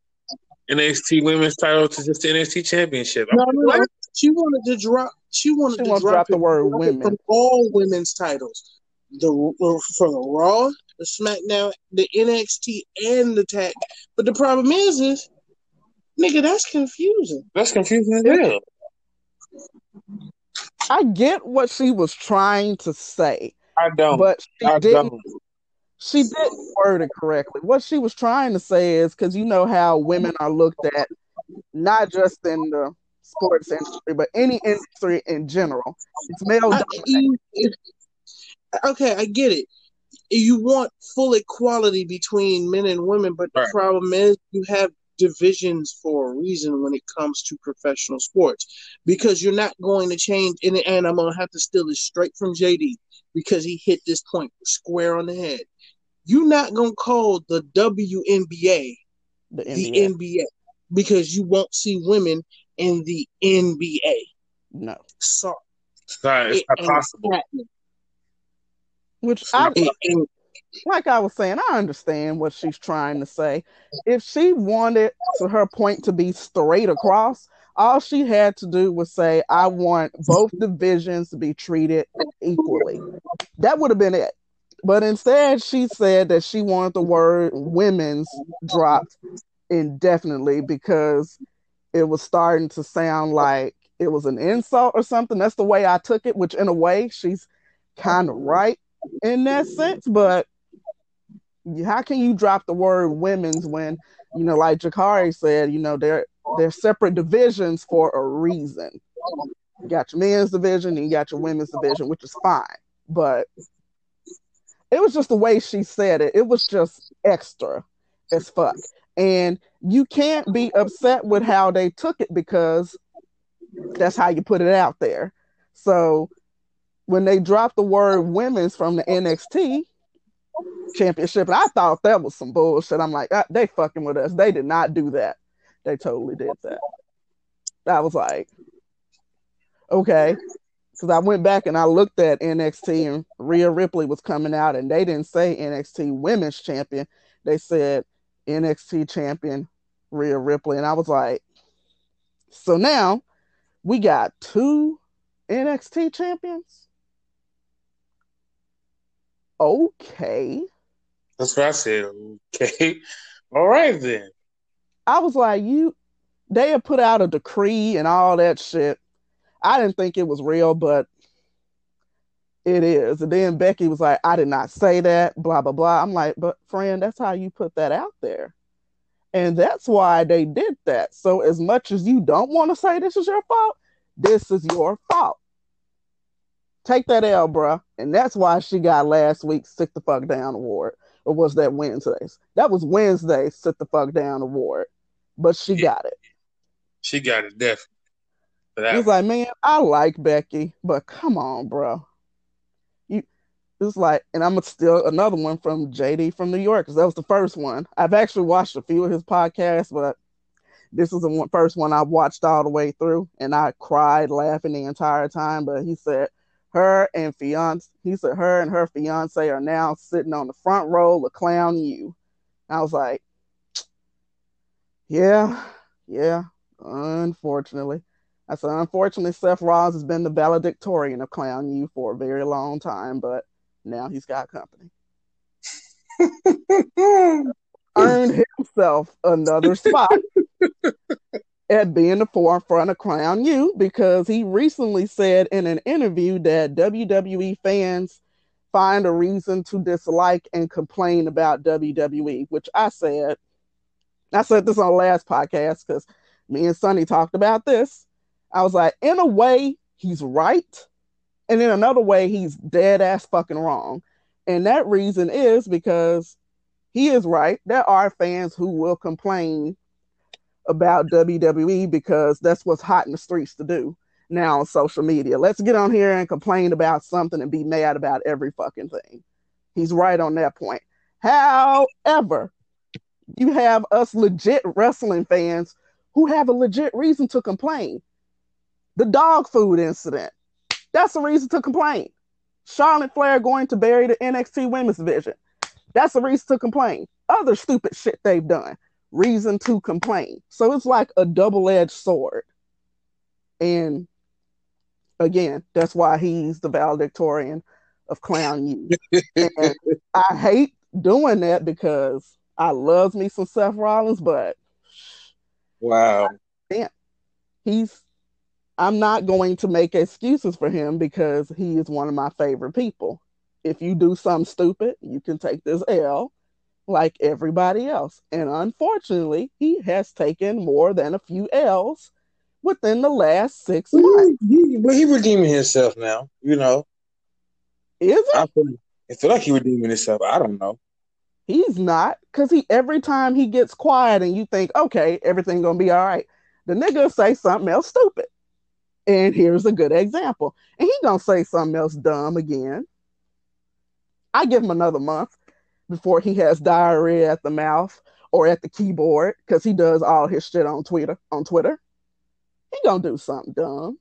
Speaker 1: NXT women's title to just the NXT championship. I'm
Speaker 3: No,
Speaker 1: what?
Speaker 3: no. She wanted to drop. She wanted
Speaker 2: she
Speaker 3: to
Speaker 2: to
Speaker 3: drop
Speaker 2: drop the word
Speaker 3: drop
Speaker 2: women.
Speaker 3: from all women's titles. The uh, for the Raw, the SmackDown, the NXT, and the tag. But the problem is, is nigga, that's confusing.
Speaker 1: That's confusing as hell.
Speaker 2: I get what she was trying to say,
Speaker 1: I don't.
Speaker 2: but she
Speaker 1: I
Speaker 2: didn't
Speaker 1: don't.
Speaker 2: she didn't word it correctly. What she was trying to say is because you know how women are looked at, not just in the sports industry, but any industry in general. It's male dominated.
Speaker 3: okay, I get it. You want full equality between men and women, but the problem is you have divisions for a reason when it comes to professional sports because you're not going to change. And, and I'm going to have to steal this straight from JD because he hit this point square on the head. You're not going to call the WNBA
Speaker 2: The
Speaker 3: the
Speaker 2: NBA.
Speaker 3: NBA because you won't see women in the NBA.
Speaker 2: No.
Speaker 3: Sorry.
Speaker 1: It's not, it's not
Speaker 3: ain't
Speaker 1: possible.
Speaker 3: happening.
Speaker 2: Which I
Speaker 3: It
Speaker 2: like I was saying, I understand what she's trying to say. If she wanted for her point to be straight across, all she had to do was say, I want both divisions to be treated equally. That would have been it. But instead, she said that she wanted the word women's dropped indefinitely because it was starting to sound like it was an insult or something. That's the way I took it, which in a way, she's kind of right in that sense. But how can you drop the word women's when, you know, like Jakari said, you know, they're they're separate divisions for a reason. You got your men's division and you got your women's division, which is fine. But it was just the way she said it. It was just extra as fuck. And you can't be upset with how they took it because that's how you put it out there. So when they dropped the word women's from the NXT championship, I thought that was some bullshit. I'm like, ah, they fucking with us. They did not do that. They totally did that. I was like, okay. Because I went back and I looked at NXT and Rhea Ripley was coming out and they didn't say NXT women's champion. They said NXT champion Rhea Ripley. And I was like, so now we got two NXT champions? Okay.
Speaker 1: That's what I said. Okay. *laughs* All right then.
Speaker 2: I was like, you, they had put out a decree and all that shit. I didn't think it was real, but it is. And then Becky was like, I did not say that, blah, blah, blah. I'm like, but friend, that's how you put that out there. And that's why they did that. So, as much as you don't want to say this is your fault, this is your fault. Take that L, bruh. And that's why she got last week's Sit the Fuck Down award. Or was that Wednesday's? That was Wednesday's Sit the Fuck Down award. But she
Speaker 1: Yeah.
Speaker 2: got it.
Speaker 1: She got it definitely.
Speaker 2: He's
Speaker 1: one.
Speaker 2: like, man, I like Becky, but come on, bro. You, it's like, and I'm steal another one from JD from New York because that was the first one. I've actually watched a few of his podcasts, but this is the one, first one I watched all the way through, and I cried laughing the entire time. But he said her and fiance, he said her and her fiance are now sitting on the front row of Clown U. I was like, *tsk* yeah, yeah, unfortunately. I said, unfortunately, Seth Rollins has been the valedictorian of Clown U for a very long time, but now he's got company. *laughs* Earned himself another spot *laughs* at being the forefront of Clown U because he recently said in an interview that WWE fans find a reason to dislike and complain about WWE, which I said, I said this on the last podcast because me and Sonny talked about this. I was like, in a way, he's right. And in another way, he's dead ass fucking wrong. And that reason is because he is right. There are fans who will complain about WWE because that's what's hot in the streets to do now on social media. Let's get on here and complain about something and be mad about every fucking thing. He's right on that point. However, you have us legit wrestling fans who have a legit reason to complain. The dog food incident. That's a reason to complain. Charlotte Flair going to bury the NXT women's division. That's a reason to complain. Other stupid shit they've done. Reason to complain. So it's like a double-edged sword. And again, that's why he's the valedictorian of Clown U. and *laughs* I hate doing that because I love me some Seth Rollins, but
Speaker 1: wow,
Speaker 2: damn, he's. I'm not going to make excuses for him because he is one of my favorite people. If you do something stupid, you can take this L like everybody else. And unfortunately, he has taken more than a few L's within the last six months.
Speaker 1: He, but he redeeming himself now, you know.
Speaker 2: Is it?
Speaker 1: I feel, I feel like he redeeming himself. I don't know.
Speaker 2: He's not, because he every time he gets quiet and you think, okay, everything gonna be all right, the nigga say something else stupid. And here's a good example. And he gonna say something else dumb again. I give him another month before he has diarrhea at the mouth or at the keyboard, because he does all his shit on Twitter on Twitter. He gonna do something dumb.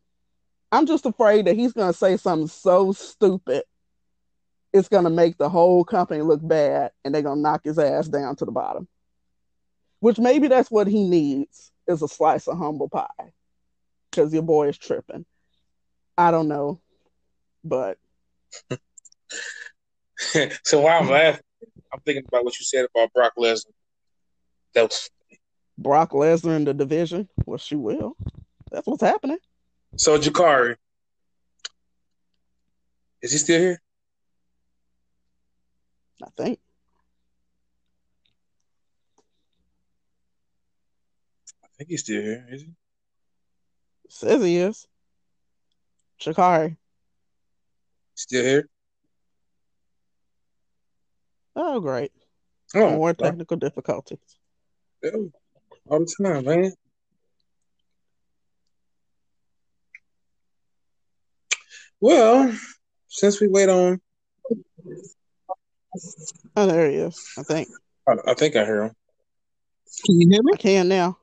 Speaker 2: I'm just afraid that he's gonna say something so stupid it's to make the whole company look bad and they're to knock his ass down to the bottom. Which maybe that's what he needs is a slice of humble pie because your boy is tripping. I don't know, but. *laughs*
Speaker 1: so while I'm laughing, I'm thinking about what you said about Brock Lesnar. That was
Speaker 2: Brock Lesnar in the division. Well, she will. That's what's happening.
Speaker 1: So Jakari, is he still here?
Speaker 2: I think.
Speaker 1: I think he's still here, is he?
Speaker 2: Says he is. Jakari.
Speaker 1: Still here?
Speaker 2: Oh, great.
Speaker 1: Oh,
Speaker 2: More technical difficulties.
Speaker 1: All the time, man. Well, since we wait on
Speaker 2: Oh, there he is. I think.
Speaker 1: I, I think I hear him.
Speaker 3: Can you hear me?
Speaker 2: I can now.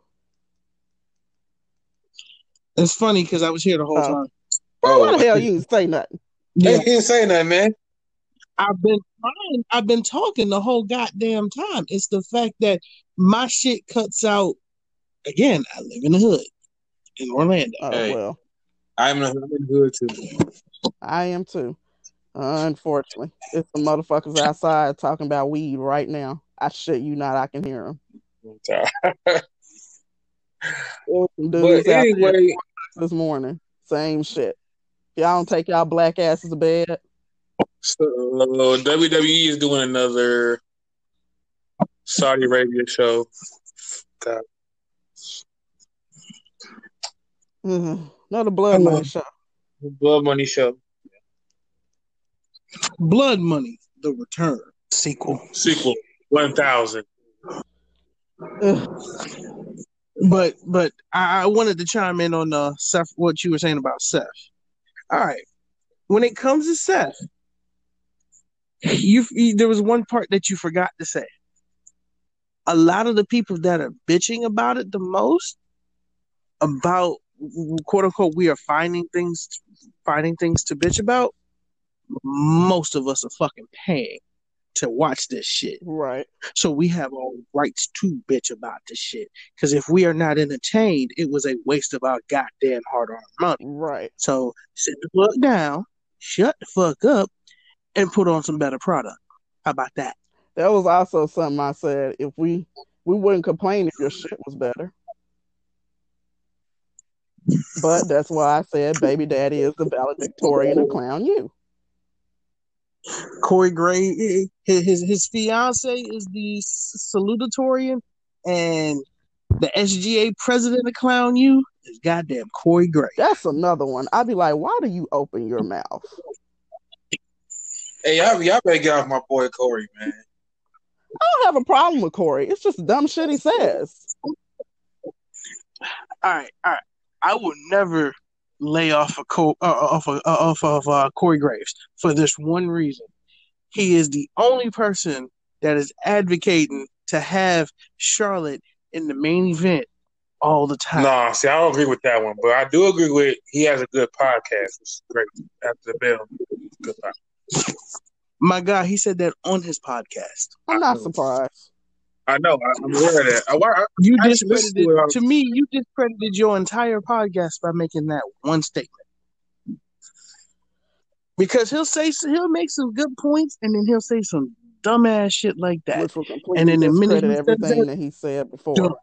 Speaker 3: It's funny because I was here the whole
Speaker 2: Oh.
Speaker 3: time.
Speaker 2: Well,
Speaker 1: Oh.
Speaker 2: why the hell oh. you say nothing?
Speaker 1: Hey,
Speaker 3: Yeah,
Speaker 1: he didn't say nothing, man.
Speaker 3: I've been trying. I've been talking the whole goddamn time. It's the fact that my shit cuts out. Again, I live in the hood in Orlando.
Speaker 2: Oh
Speaker 1: Hey.
Speaker 2: well,
Speaker 1: I'm in the hood too.
Speaker 2: I am too. unfortunately, it's the motherfuckers outside talking about weed right now. I shit you not, I can hear them. *laughs*
Speaker 1: but
Speaker 2: Some dudes out there
Speaker 1: anyway,
Speaker 2: this morning, same shit. Y'all don't take y'all black asses to bed.
Speaker 1: so WWE is doing another Saudi Arabia show. God,
Speaker 2: Mm-hmm. Another blood
Speaker 1: Hello.
Speaker 2: money show.
Speaker 1: Blood Money show
Speaker 3: Blood Money: The Return sequel.
Speaker 1: sequel one thousand.
Speaker 3: But but I, I wanted to chime in on uh Seth what you were saying about Seth. All right. When it comes to Seth, you, you there was one part that you forgot to say. A lot of the people that are bitching about it the most about quote unquote we are finding things finding things to bitch about. Most of us are fucking paying to watch this shit.
Speaker 2: Right.
Speaker 3: So we have all rights to bitch about this shit. Because if we are not entertained, it was a waste of our goddamn hard earned money.
Speaker 2: Right.
Speaker 3: So sit the fuck down, shut the fuck up, and put on some better product. How about that?
Speaker 2: That was also something I said. If we we wouldn't complain if your shit was better. But that's why I said baby daddy is the valedictorian of clown you.
Speaker 3: Corey Gray, his his, his fiance is the salutatorian, and the SGA president of Clown U is goddamn Corey Graves.
Speaker 2: That's another one. I'd be like, why do you open your mouth?
Speaker 1: Hey, y'all, y'all better get off my boy Corey, man.
Speaker 2: I don't have a problem with Corey. It's just dumb shit he says.
Speaker 3: All right, all right. I will never lay off of Co- uh, off of, uh, off of uh, Corey Graves for this one reason. He is the only person that is advocating to have Charlotte in the main event all the time.
Speaker 1: Nah, see, I don't agree with that one, but I do agree with he has a good podcast. It's great after the bell. Good podcast.
Speaker 3: My God, he said that on his podcast.
Speaker 2: I'm not surprised.
Speaker 1: I know. I, I'm aware of that. I, I,
Speaker 3: You
Speaker 1: I
Speaker 3: discredited
Speaker 1: to um,
Speaker 3: to me. You discredited your entire podcast by making that one statement. Because he'll say he'll make some good points, and then he'll say some dumbass shit like that.
Speaker 2: Which will completely
Speaker 3: And then the minute
Speaker 2: discredit
Speaker 3: he says
Speaker 2: everything
Speaker 3: that-
Speaker 2: that he said before.
Speaker 3: Duh.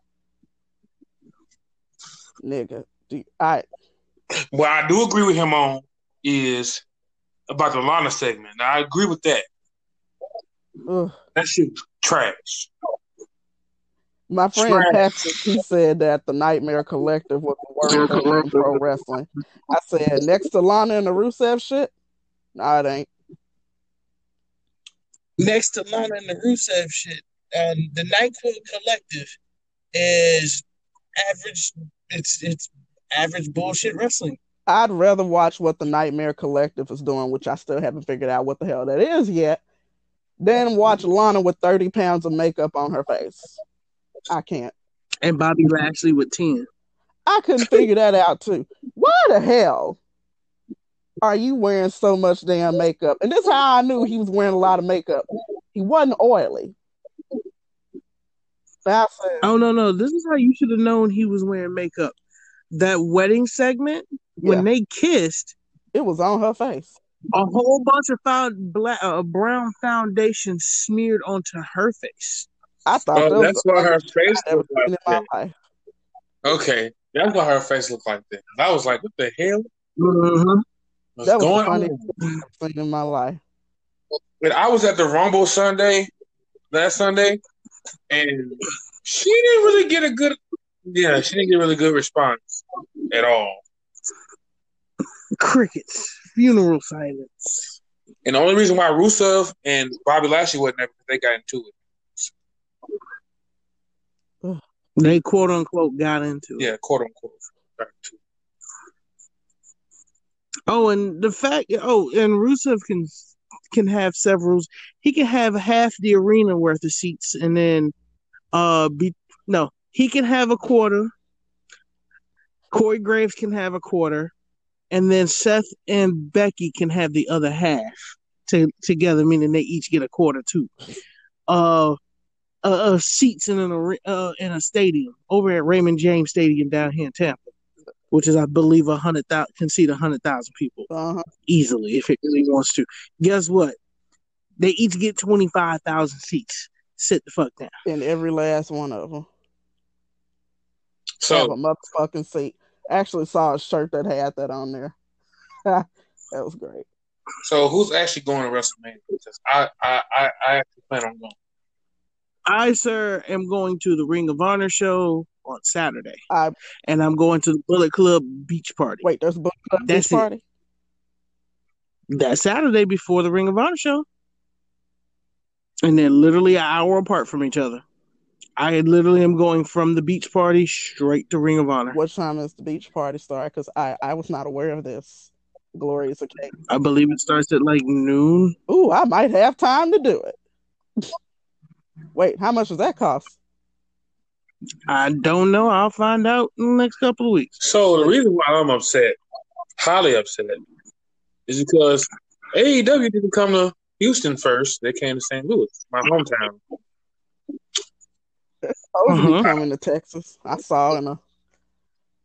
Speaker 2: Nigga, do you- I
Speaker 1: what I do agree with him on is about the Lana segment. Now, I agree with that.
Speaker 2: ugh.
Speaker 1: That shit trash.
Speaker 2: My friend
Speaker 1: Trash.
Speaker 2: Patrick, he said that the Nightmare Collective was the worst thing in pro wrestling. I said next to Lana and the Rusev shit, nah, it ain't.
Speaker 3: next to Lana and the Rusev shit, um, the Nightclub Collective is average. It's it's average bullshit wrestling.
Speaker 2: I'd rather watch what the Nightmare Collective is doing, which I still haven't figured out what the hell that is yet, than watch Lana with 30 pounds of makeup on her face. I can't.
Speaker 3: And Bobby Lashley with ten.
Speaker 2: I couldn't figure that out too. Why the hell are you wearing so much damn makeup? And this is how I knew he was wearing a lot of makeup. He wasn't oily. Said,
Speaker 3: Oh no no! This is how you should have known he was wearing makeup. That wedding segment when
Speaker 2: Yeah.
Speaker 3: they kissed,
Speaker 2: it was on her face.
Speaker 3: a whole bunch of found black uh, brown foundation smeared onto her face.
Speaker 2: I thought that
Speaker 1: Oh,
Speaker 2: was
Speaker 1: that's what her face looked like
Speaker 2: in my
Speaker 1: that.
Speaker 2: life.
Speaker 1: Okay, that's why her face looked like that. I was like, what the hell
Speaker 3: Mm-hmm.
Speaker 1: was
Speaker 2: That was the
Speaker 1: going
Speaker 2: funniest
Speaker 1: on?
Speaker 2: thing I've seen in my life.
Speaker 1: But I was at the Rumble Sunday last Sunday, and she didn't really get a good. Yeah, she didn't get a really good response at all.
Speaker 3: Crickets, funeral silence.
Speaker 1: And the only reason why Rusev and Bobby Lashley wasn't there because they got into it.
Speaker 3: They quote unquote got into it.
Speaker 1: Yeah, quote unquote. Got into it.
Speaker 3: Oh, and the fact, oh, and Rusev can can have several. He can have half the arena worth of seats, and then, uh, be no, he can have a quarter. Corey Graves can have a quarter, and then Seth and Becky can have the other half to, together, meaning they each get a quarter too. Uh, uh, uh seats in an uh in a stadium over at Raymond James Stadium down here in Tampa, which is I believe a hundred thousand can seat a hundred thousand people
Speaker 2: Uh-huh.
Speaker 3: easily if it really wants to. Guess what? They each get twenty five thousand seats. Sit the fuck down.
Speaker 2: In every last one of them. So have
Speaker 1: So
Speaker 2: a motherfucking seat. Actually saw a shirt that had that on there. *laughs* that was great.
Speaker 1: so who's actually going to WrestleMania? Because I I I, I actually plan on going.
Speaker 3: I, sir, am going to the Ring of Honor show on Saturday,
Speaker 2: I
Speaker 3: and I'm going to the Bullet Club beach party
Speaker 2: wait, there's a Bullet club
Speaker 3: That's
Speaker 2: beach
Speaker 3: it.
Speaker 2: party.
Speaker 3: that Saturday before the Ring of Honor show, and they're literally an hour apart from each other. I literally am going from the beach party straight to Ring of Honor.
Speaker 2: What time is the beach party start? Because I, I was not aware of this glorious occasion.
Speaker 3: I believe it starts at like noon.
Speaker 2: Ooh, I might have time to do it. *laughs* Wait, how much does that cost?
Speaker 3: I don't know. I'll find out in the next couple of weeks.
Speaker 1: So the reason why I'm upset, highly upset, is because AEW didn't come to Houston first. They came to St. Louis, my hometown.
Speaker 2: Supposedly
Speaker 3: Uh-huh.
Speaker 2: coming to Texas. I saw in a.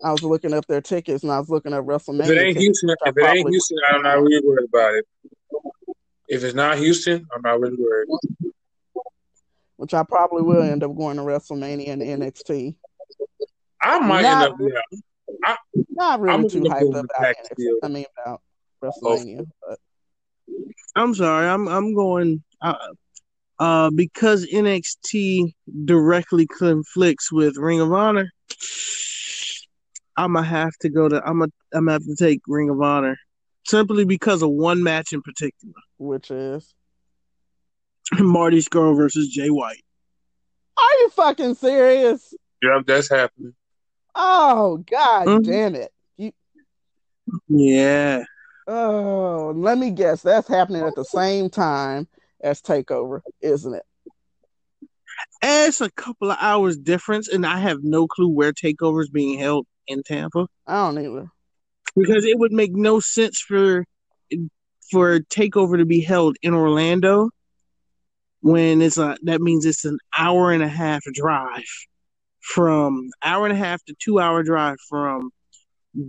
Speaker 2: I was looking up their tickets and I was looking up WrestleMania.
Speaker 1: If it ain't
Speaker 2: tickets.
Speaker 1: Houston,
Speaker 2: I
Speaker 1: if it ain't Houston, I'm not really worried about it. If it's not Houston, I'm not really worried.
Speaker 2: Which I probably will end up going to WrestleMania and NXT.
Speaker 1: I might
Speaker 2: Not-
Speaker 1: end up. Yeah,
Speaker 2: Not really
Speaker 1: I'm
Speaker 2: too hyped up about NXT.
Speaker 1: Jacksonville.
Speaker 2: I mean about WrestleMania, but
Speaker 3: I'm sorry. I'm I'm going uh, uh because NXT directly conflicts with Ring of Honor. I'm gonna have to go to. I'm gonna I'm gonna have to take Ring of Honor simply because of one match in particular.
Speaker 2: which is *laughs*
Speaker 3: Marty Scurll versus Jay White.
Speaker 2: Are you fucking serious?
Speaker 1: Yep, that's happening.
Speaker 2: Oh god
Speaker 3: Mhm.
Speaker 2: damn it. You
Speaker 3: Yeah.
Speaker 2: oh let me guess, that's happening at the same time as Takeover, isn't it?
Speaker 3: It's a couple of hours difference, and I have no clue where Takeover is being held in Tampa
Speaker 2: I don't either.
Speaker 3: because it would make no sense for for Takeover to be held in Orlando when it's a that means it's an hour and a half drive from hour and a half to two hour drive from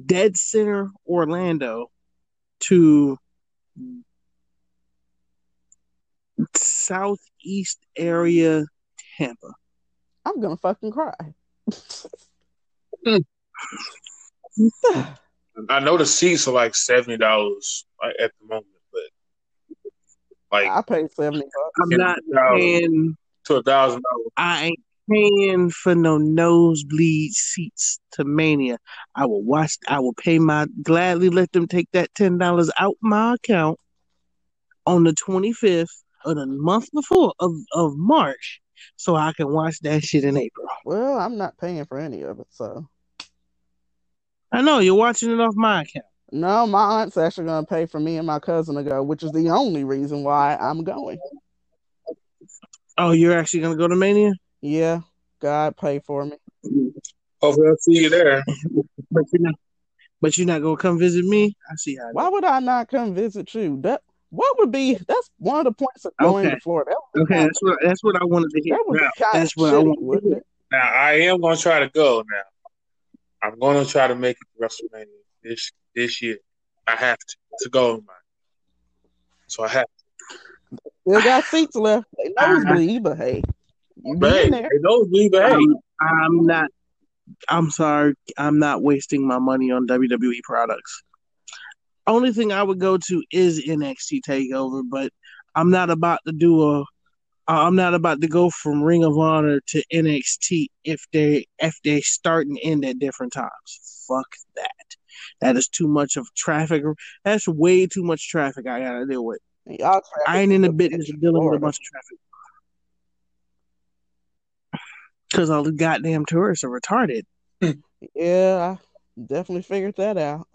Speaker 3: dead center Orlando to southeast area Tampa.
Speaker 2: I'm gonna fucking cry. *laughs*
Speaker 1: I know the seats are like seventy dollars at the moment, but like
Speaker 2: I paid seventy bucks.
Speaker 3: I'm not paying
Speaker 1: to a thousand dollars.
Speaker 3: I ain't paying for no nosebleed seats to Mania. I will watch. I will pay my gladly let them take that ten dollars out my account on the twenty fifth of the month before of of March, so I can watch that shit in April.
Speaker 2: Well, I'm not paying for any of it, so
Speaker 3: I know you're watching it off my account.
Speaker 2: No, my aunt's actually gonna pay for me and my cousin to go, which is the only reason why I'm going.
Speaker 3: Oh, you're actually gonna go to Mania?
Speaker 2: Yeah, God pay for me.
Speaker 1: Hopefully, I'll see you there.
Speaker 3: But you're not. But you're not gonna come visit me. I see how.
Speaker 2: Why would I not come visit you? That what would be that's one of the points of going
Speaker 3: Okay.
Speaker 2: to Florida. That
Speaker 3: Okay,
Speaker 2: kind
Speaker 3: that's what that's what I wanted to hear.
Speaker 2: that would be
Speaker 1: Now,
Speaker 3: that's
Speaker 2: of
Speaker 3: what I
Speaker 2: shitty,
Speaker 3: want to
Speaker 2: wouldn't?
Speaker 1: Now, I am gonna try to go. Now, I'm gonna try to make it to WrestleMania this this year. I have to. It's a goal of mine. So I have.
Speaker 2: Still got seats left. They nosebleed, but hey, you
Speaker 1: To.
Speaker 2: be
Speaker 1: Hey,
Speaker 2: there.
Speaker 1: they know me, but hey,
Speaker 3: I'm, I'm not. I'm sorry. I'm not wasting my money on WWE products. Only thing I would go to is NXT Takeover, but I'm not about to do a. I'm not about to go from Ring of Honor to NXT if they if they start and end at different times. Fuck that. That is too much of traffic. That's way too much traffic I gotta deal with. I ain't in the business of dealing with a bunch of traffic. Because all the goddamn tourists are retarded. *laughs*
Speaker 2: Yeah, I definitely figured that out.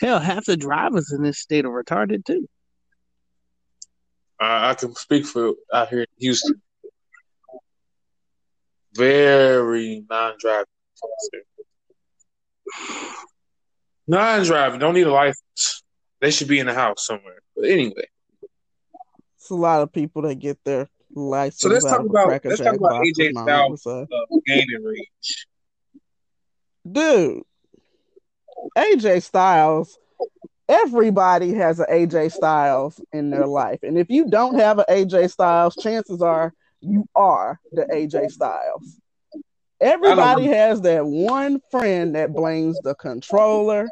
Speaker 3: Hell, half the drivers in this state are retarded too.
Speaker 1: I, I can speak for out here in Houston. Very non-driving. Non-driving don't need a license. They should be in the house somewhere. But anyway,
Speaker 2: It's a lot of people that get their license.
Speaker 1: So let's talk about- let's talk about AJ Styles. uh, gaining reach.
Speaker 2: Dude, AJ Styles. Everybody has an AJ Styles in their life, and if you don't have an AJ Styles, chances are you are the AJ Styles. Everybody has that one friend that blames the controller,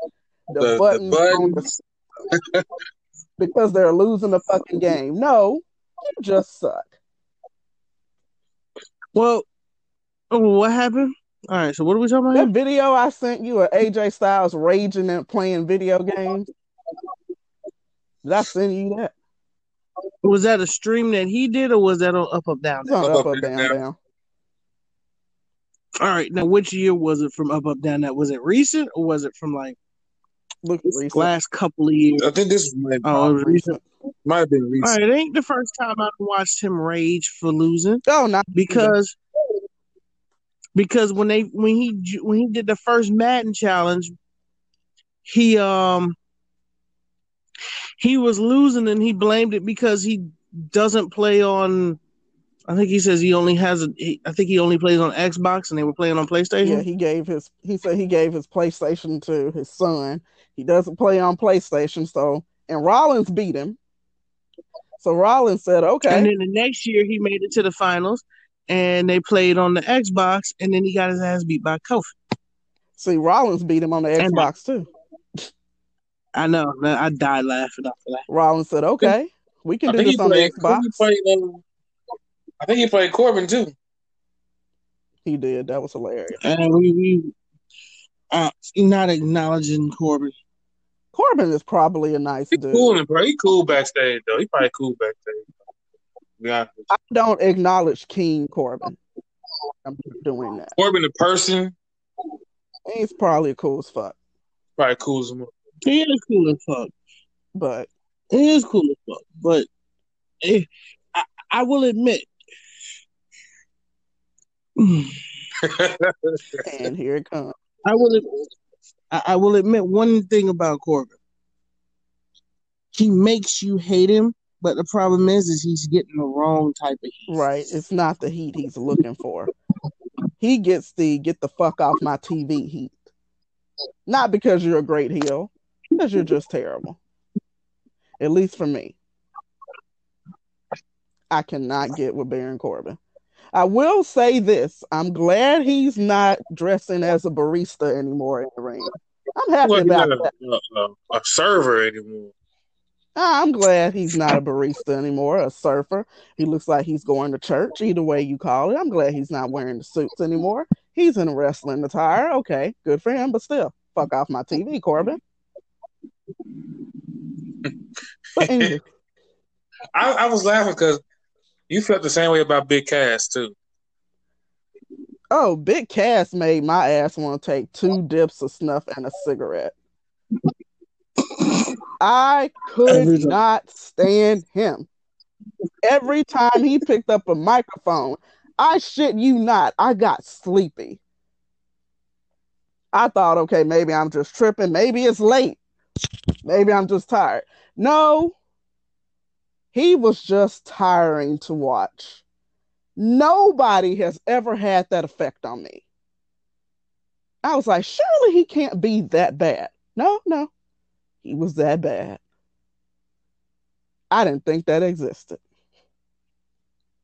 Speaker 2: the,
Speaker 1: The- the
Speaker 2: buttons, on
Speaker 1: buttons. *laughs*
Speaker 2: because they're losing the fucking game. No, you just suck.
Speaker 3: Well, oh, what happened? All right, so what are we talking about?
Speaker 2: That
Speaker 3: here?
Speaker 2: video I sent you of AJ Styles raging and playing video games. Did I send you that?
Speaker 3: Was that a stream that he did, or was that on Up Up Down?
Speaker 2: It's on
Speaker 1: Up,
Speaker 2: up,
Speaker 1: up,
Speaker 2: up,
Speaker 1: and
Speaker 2: down,
Speaker 1: down.
Speaker 2: down.
Speaker 3: All right, now which year was it from Up Up Down? That was it recent, or was it from like
Speaker 2: Look recent.
Speaker 3: last couple of years?
Speaker 1: I think this might,
Speaker 3: Oh, it was recent.
Speaker 1: might have been recent.
Speaker 3: right, it ain't the first time I've watched him rage for losing.
Speaker 2: Oh, not
Speaker 3: because because when they when he when he did the first Madden challenge, he um he was losing and he blamed it because he doesn't play on. I think he says he only has a. He, I think he only plays on Xbox and they were playing on PlayStation.
Speaker 2: Yeah, he gave his. He said he gave his PlayStation to his son. He doesn't play on PlayStation, so and Rollins beat him. So Rollins said, "Okay,
Speaker 3: And then the next year he made it to the finals, and they played on the Xbox, and then he got his ass beat by Kofi.
Speaker 2: see, Rollins beat him on the
Speaker 3: And-
Speaker 2: Xbox too."
Speaker 3: I know, man, I died laughing after that.
Speaker 2: Rollins said, "Okay, we can
Speaker 1: I
Speaker 2: do this on the
Speaker 1: played.
Speaker 2: Xbox."
Speaker 1: played. Um, I think he played Corbin too.
Speaker 2: He did. That was hilarious.
Speaker 3: And we we uh not acknowledging Corbin.
Speaker 2: Corbin is probably a nice
Speaker 1: He
Speaker 2: dude.
Speaker 1: cool, bro. He cool backstage though. He probably cool backstage. To be honest, with you.
Speaker 2: I don't acknowledge King Corbin. I'm not doing that.
Speaker 1: Corbin the person
Speaker 2: He's probably cool as fuck,
Speaker 1: probably cool as him.
Speaker 3: He is cool as fuck.
Speaker 2: but
Speaker 3: He is cool as fuck. But eh, I, I will admit,
Speaker 2: and here it comes.
Speaker 3: I will, I, I will admit one thing about Corbin. He makes you hate him, but the problem is, is he's getting the wrong type of heat.
Speaker 2: Right, it's not the heat he's looking for. He gets the get the fuck off my TV heat. Not because you're a great heel, because you're just terrible. At least for me. I cannot get with Baron Corbin. I will say this. I'm glad he's not dressing as a barista anymore in the ring. I'm happy
Speaker 1: Well,
Speaker 2: about that.
Speaker 1: a, a, a server anymore.
Speaker 2: Ah, I'm glad he's not a barista anymore, a surfer. He looks like he's going to church, either way you call it. I'm glad he's not wearing the suits anymore. He's in a wrestling attire. Okay, good for him, but still, fuck off my TV, Corbin. *laughs*
Speaker 1: I, I was laughing because you felt the same way about Big Cass too.
Speaker 2: oh, Big Cass made my ass want to take two dips of snuff and a cigarette. I could not stand him. Every time he picked up a microphone, I shit you not, I got sleepy. I thought, okay, maybe I'm just tripping. Maybe it's late. Maybe I'm just tired. No, he was just tiring to watch. Nobody has ever had that effect on me. I was like, surely he can't be that bad. No, no, he was that bad. I didn't think that existed.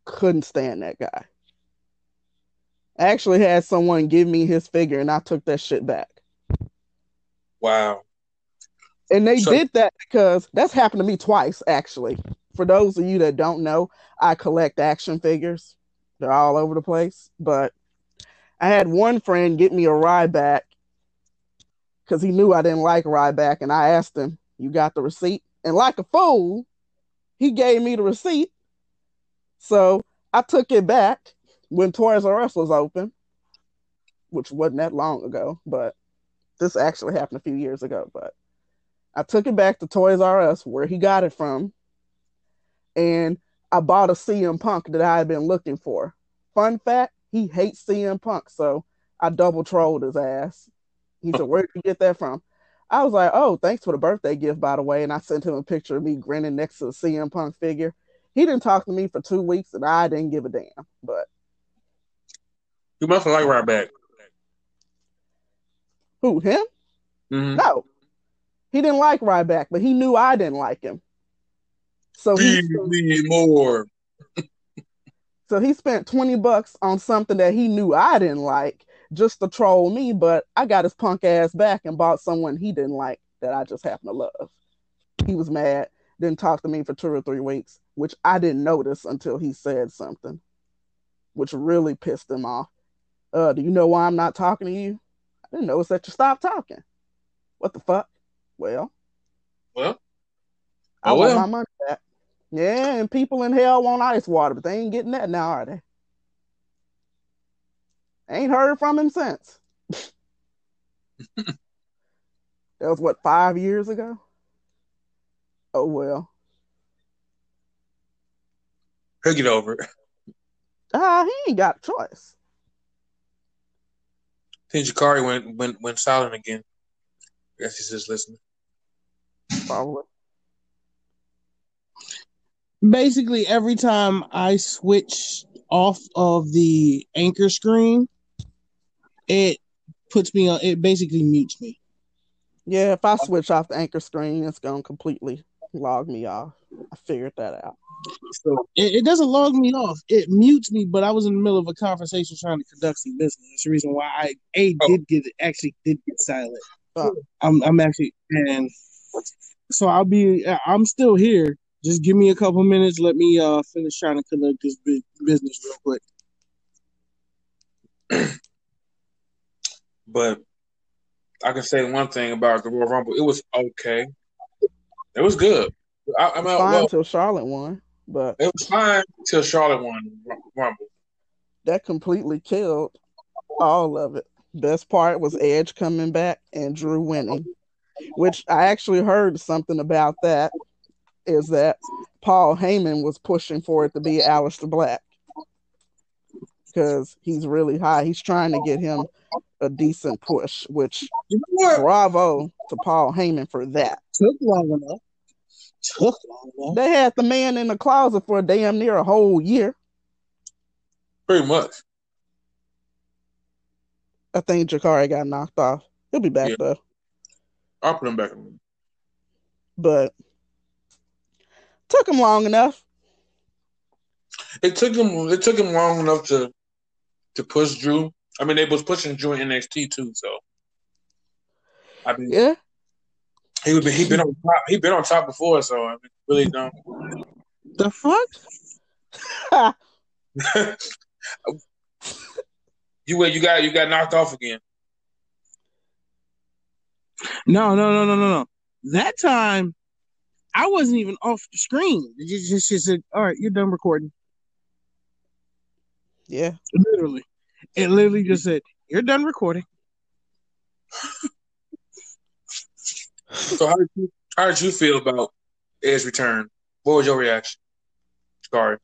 Speaker 2: Couldn't stand that guy. I actually had someone give me his figure and I took that shit back.
Speaker 1: Wow.
Speaker 2: And they
Speaker 1: So-
Speaker 2: did that because that's happened to me twice, actually. For those of you that don't know, I collect action figures. They're all over the place. But I had one friend get me a Ryback because he knew I didn't like Ryback. And I asked him, You got the receipt? And like a fool, he gave me the receipt. So I took it back when Toys R Us was open, which wasn't that long ago, but this actually happened a few years ago. But I took it back to Toys R Us where he got it from, and I bought a CM Punk that I had been looking for. Fun fact: he hates CM Punk, so I double trolled his ass. He said, "Where did you get that from?" I was like, "Oh, thanks for the birthday gift, by the way." And I sent him a picture of me grinning next to the CM Punk figure. He didn't talk to me for two weeks, and I didn't give a damn. But
Speaker 1: You must like Ryback.
Speaker 2: who him?
Speaker 1: Mm-hmm.
Speaker 2: No, he didn't like Ryback, but he knew I didn't like him. So he,
Speaker 1: me more. *laughs*
Speaker 2: so he spent twenty bucks on something that he knew I didn't like just to troll me. But I got his punk ass back and bought someone he didn't like that I just happen to love. He was mad, didn't talk to me for two or three weeks, which I didn't notice until he said something, which really pissed him off. Uh, do you know why I'm not talking to you? I didn't notice that you stopped talking. What the fuck? Well,
Speaker 1: Well,
Speaker 2: I
Speaker 1: Oh,
Speaker 2: want my money back. Yeah, and people in hell want ice water, but they ain't getting that now, are they? Ain't heard from him since. *laughs* that was what five years ago. Oh well.
Speaker 1: he'll get over it.
Speaker 2: Ah, he ain't got a choice.
Speaker 1: Then Jakari went went went silent again. I guess he's just listening.
Speaker 2: Probably.
Speaker 3: Basically, every time I switch off of the anchor screen, it puts me on. It basically mutes me.
Speaker 2: Yeah, if I switch off the anchor screen, it's gonna completely log me off. I figured that out.
Speaker 1: So
Speaker 3: It, it doesn't log me off. It mutes me. But I was in the middle of a conversation trying to conduct some business. That's the reason why I a
Speaker 1: Oh.
Speaker 3: did get actually did get silent.
Speaker 2: Oh.
Speaker 3: I'm I'm actually and so I'll be. I'm still here. Just give me a couple minutes. Let me uh finish trying to conduct this bu- business real quick. *clears throat*
Speaker 1: but I can say one thing about the Royal Rumble. It was okay. It was good. I, I mean,
Speaker 2: Fine
Speaker 1: well,
Speaker 2: until Charlotte won, but
Speaker 1: it was fine till Charlotte won Rumble.
Speaker 2: that completely killed all of it. Best part was Edge coming back and Drew winning, which I actually heard something about that. Is that Paul Heyman was pushing for it to be Aleister Black because he's really high. He's trying to get him a decent push, which
Speaker 3: You know what?
Speaker 2: bravo to Paul Heyman for that.
Speaker 3: Took long enough. Took long enough.
Speaker 2: They had the man in the closet for a damn near a whole year.
Speaker 1: Pretty much.
Speaker 2: I think Jakari got knocked off. He'll be back
Speaker 1: Yeah.
Speaker 2: though.
Speaker 1: I'll put him back in.
Speaker 2: But took him long enough.
Speaker 1: It took him. It took him long enough to to push Drew. I mean, they was pushing Drew in NXT too. So, I mean,
Speaker 2: Yeah.
Speaker 1: he would be. He been on top. He been on top before. So I mean, really don't.
Speaker 3: The fuck? *laughs*
Speaker 1: you wait. You got. You got knocked off again.
Speaker 3: No, no, no, no, no, no. That time, I wasn't even off the screen. It just, just, just said, "All right, you're done recording."
Speaker 2: Yeah.
Speaker 3: Literally, it literally just said, "You're done recording."
Speaker 1: So how did you? How did you feel about Edge's return? What was your reaction? Sorry.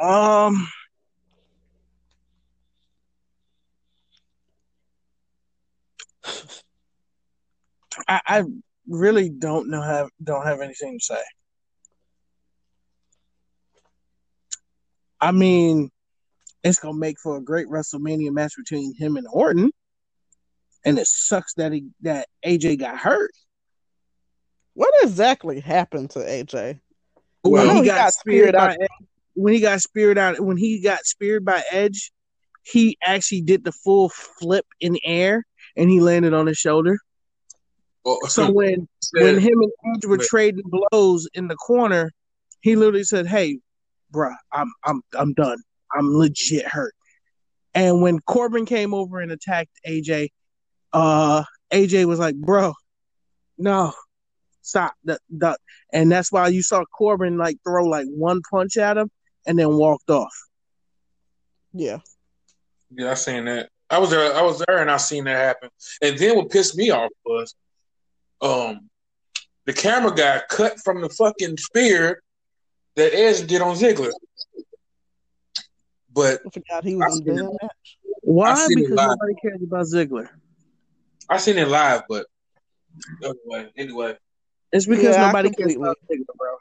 Speaker 3: Um, I, I really don't know have don't have anything to say. I mean, it's gonna make for a great WrestleMania match between him and Orton, and it sucks that he that AJ got hurt.
Speaker 2: What exactly happened to AJ?
Speaker 3: when he
Speaker 2: he
Speaker 3: got,
Speaker 2: got
Speaker 3: speared
Speaker 2: speared
Speaker 3: by
Speaker 2: out.
Speaker 3: When he got speared out when he got speared by Edge, he actually did the full flip in air and he landed on his shoulder.
Speaker 1: Oh,
Speaker 3: So when *laughs* when him and Edge were trading blows in the corner, he literally said, "Hey, bruh, I'm I'm I'm done. I'm legit hurt." And when Corbin came over and attacked AJ, uh, AJ was like, "Bro, no, stop that." that. And that's why you saw Corbin like throw like one punch at him and then walked off.
Speaker 2: Yeah.
Speaker 1: Yeah, I seen that. I was there. I was there, and I seen that happen. And then what pissed me off was, um, the camera guy cut from the fucking spear that Edge did on Ziggler. But
Speaker 2: I forgot he was in
Speaker 1: I seen
Speaker 2: the match.
Speaker 3: Why? Because nobody cares about Ziggler.
Speaker 1: I seen it live. But anyway, anyway,
Speaker 3: It's because
Speaker 2: Yeah,
Speaker 3: nobody cares about Ziggler, bro.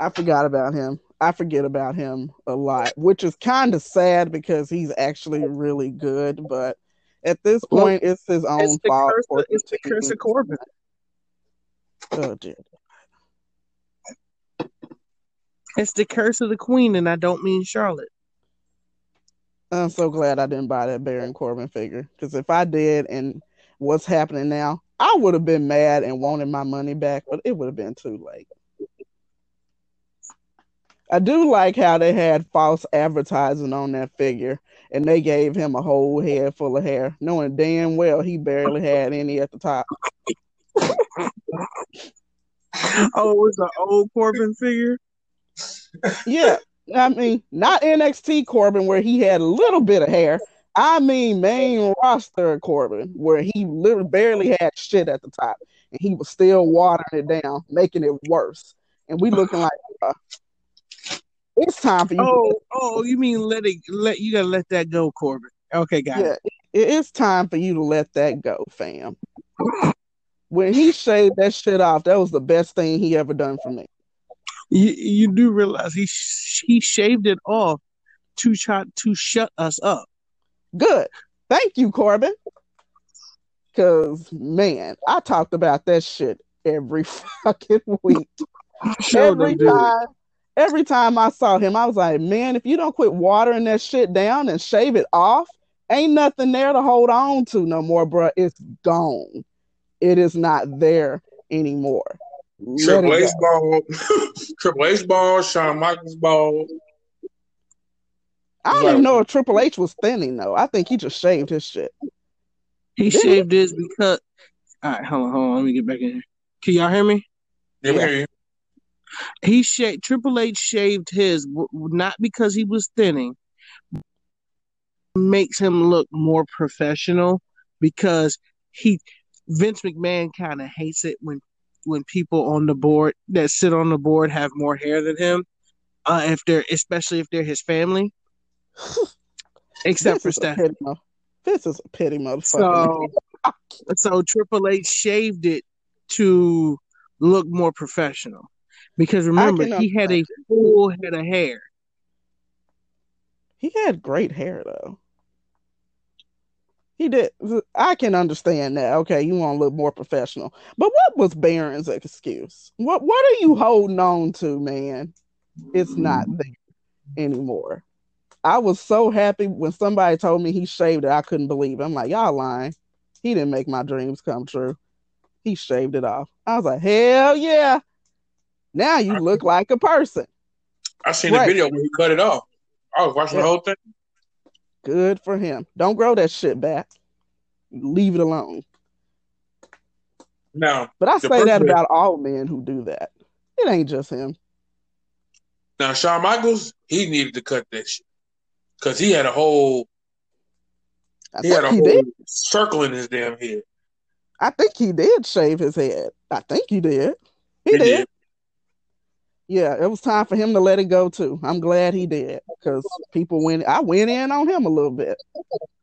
Speaker 2: I forgot about him. I forget about him a lot, which is kind of sad because he's actually really good. But at this
Speaker 3: Well,
Speaker 2: point, it's his own
Speaker 3: It's the
Speaker 2: fault.
Speaker 3: curse.
Speaker 2: for
Speaker 3: Of, it's the curse of Corbin.
Speaker 2: Oh, dear.
Speaker 3: It's the curse of the queen, and I don't mean Charlotte.
Speaker 2: I'm so glad I didn't buy that Baron Corbin figure because if I did, and what's happening now, I would have been mad and wanted my money back, but it would have been too late. I do like how they had false advertising on that figure, and they gave him a whole head full of hair, knowing damn well he barely had any at the top.
Speaker 3: Oh, it's an old Corbin figure.
Speaker 2: Yeah, I mean, not NXT Corbin where he had a little bit of hair. I mean, main roster Corbin where he literally barely had shit at the top, and he was still watering it down, making it worse. And we looking like, uh, it's time for you.
Speaker 3: Oh, oh, you mean let it? Let you gotta let that go, Corbin. Okay, got
Speaker 2: yeah,
Speaker 3: it.
Speaker 2: it- it's time for you to let that go, fam. When he shaved that shit off, that was the best thing he ever done for me.
Speaker 3: You you do realize he sh- he shaved it off to try to shut us up.
Speaker 2: Good. Thank you, Corbin. Cause man, I talked about that shit every *laughs* fucking week. every time, every time I saw him, I was like, man, if you don't quit watering that shit down and shave it off, ain't nothing there to hold on to no more, bro. It's gone. It is not there anymore.
Speaker 1: Triple
Speaker 2: it
Speaker 1: H ball, *laughs* Triple H ball, Shawn Michaels ball.
Speaker 2: I don't
Speaker 1: Right.
Speaker 2: even know if Triple H was thinning though. I think he just shaved his shit.
Speaker 3: He
Speaker 2: Did he?
Speaker 3: shaved his because. All right, hold on, hold on. Let me get back in here. Can y'all hear me?
Speaker 1: Yeah, we
Speaker 2: Yeah.
Speaker 1: hear.
Speaker 3: He shaved. Triple H shaved his w- w- not because he was thinning. Makes him look more professional because he Vince McMahon kind of hates it when when people on the board that sit on the board have more hair than him. Uh, if they're especially if they're his family, *laughs* except
Speaker 2: This
Speaker 3: for
Speaker 2: is
Speaker 3: Steph.
Speaker 2: mo- This is a pity, motherfucker.
Speaker 3: So, so Triple H shaved it to look more professional because remember he had a full head of hair.
Speaker 2: He had great hair though. He did. I can understand that. Okay, you want to look more professional. But what was Baron's excuse? What What are you holding on to, man? It's not mm. there anymore. I was so happy when somebody told me he shaved it. I couldn't believe it. I'm like, y'all lying. He didn't make my dreams come true. He shaved it off. I was like, hell yeah. Now you look like a person.
Speaker 1: I seen
Speaker 2: Right.
Speaker 1: the video when he cut it off. I was watching
Speaker 2: Yeah.
Speaker 1: the whole thing.
Speaker 2: Good for him. Don't grow that shit back. Leave it alone.
Speaker 1: No.
Speaker 2: But I say that about all men who do that. It ain't just him.
Speaker 1: now Shawn Michaels, he needed to cut that shit because he had a whole
Speaker 2: I
Speaker 1: he had a
Speaker 2: he
Speaker 1: whole
Speaker 2: did.
Speaker 1: circle in his damn head.
Speaker 2: I think he did shave his head. I think he did. He,
Speaker 1: He
Speaker 2: did.
Speaker 1: did.
Speaker 2: Yeah, it was time for him to let it go too. I'm glad he did because people went. I went in on him a little bit.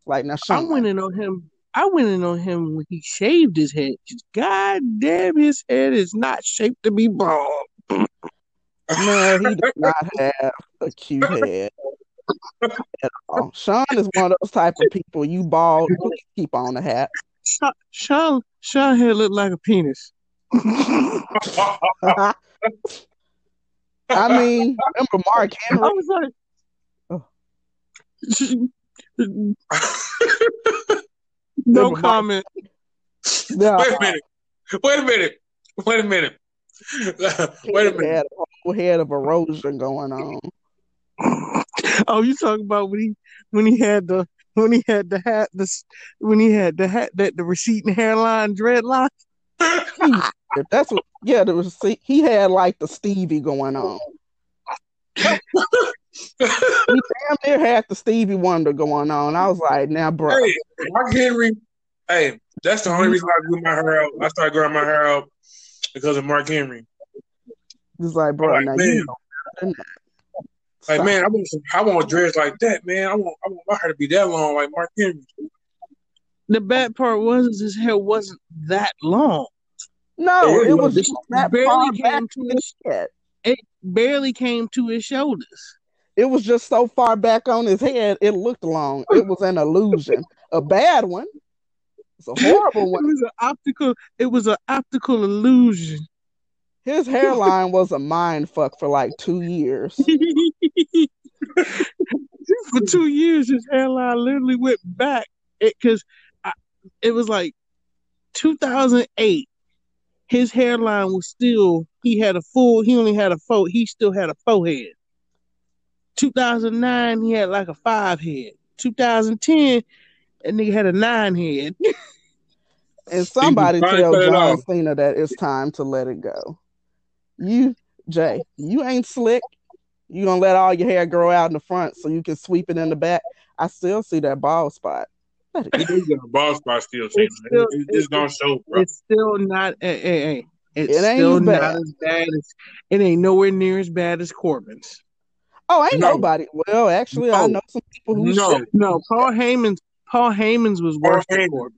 Speaker 2: Like now,
Speaker 3: I
Speaker 2: Sean,
Speaker 3: went in on him. I went in on him when he shaved his head. God damn, his head is not shaped to be bald.
Speaker 2: no, he does not have a cute head at all. Shawn is one of those type of people. You bald, please keep on the hat.
Speaker 3: Shawn, Shawn, Shawn head looked like a penis. *laughs* *laughs*
Speaker 2: I mean, *laughs* I remember Mark
Speaker 3: I was like,
Speaker 2: Oh. *laughs*
Speaker 3: no
Speaker 2: Remember Mark-
Speaker 3: comment.
Speaker 2: No,
Speaker 1: Wait a minute. Wait a minute. Wait a minute. *laughs* Wait a
Speaker 2: he
Speaker 1: minute.
Speaker 2: had a whole head of erosion going on.
Speaker 3: Oh, you talking about when he when he had the when he had the hat this when he had the hat that the receding hairline dreadlock.
Speaker 2: If that's what, yeah, there was. He had like the Stevie going on. *laughs* He damn near had the Stevie Wonder going on. I was like, now, bro,
Speaker 1: hey, Mark Henry. Hey, that's the only reason I grew my hair out. I started growing my hair out because of Mark Henry.
Speaker 2: it's like, bro,
Speaker 1: Like,
Speaker 2: now
Speaker 1: man.
Speaker 2: you know better than that.
Speaker 1: Like, man, I want some, I want dreads like that, man. I want I want my hair to be that long, like Mark Henry.
Speaker 3: The bad part was his hair wasn't that long.
Speaker 2: No,
Speaker 1: It
Speaker 2: it was
Speaker 1: was
Speaker 2: just that
Speaker 3: barely
Speaker 2: far
Speaker 3: came
Speaker 2: back.
Speaker 3: to his
Speaker 2: head.
Speaker 3: It barely came to his shoulders.
Speaker 2: It was just so far back on his head, it looked long. It was an illusion, a bad one. It's a horrible *laughs* one.
Speaker 3: It was an optical. It was an optical illusion.
Speaker 2: His hairline was a mind fuck for like two years. *laughs*
Speaker 3: For two years, his hairline literally went back. It because it was like 2008. His hairline was still. He had a full. He only had a fo. He still had a forehead. 2009, he had like a five head. 2010, that nigga had a nine head. *laughs*
Speaker 2: And somebody tell John. Cena that it's time to let it go. You, Jay, you ain't slick. You gonna let all your hair grow out in the front so you can sweep it in the back. I still see that bald spot. Let it
Speaker 1: He
Speaker 2: go.
Speaker 1: do a ball spot still, Shane.
Speaker 3: It's still-
Speaker 1: It, it just don't show, bro.
Speaker 3: It's still not. Hey, hey, hey. It's
Speaker 2: It ain't
Speaker 3: still
Speaker 2: as
Speaker 3: not
Speaker 2: bad.
Speaker 3: as bad as. It ain't nowhere near as bad as Corbin's.
Speaker 2: Oh, ain't
Speaker 1: No.
Speaker 2: nobody. Well, actually, I know some people who
Speaker 1: No.
Speaker 2: should.
Speaker 3: No, Paul Heyman's. Paul Heyman's was
Speaker 1: Paul
Speaker 3: worse than
Speaker 1: Heyman.
Speaker 3: Corbin.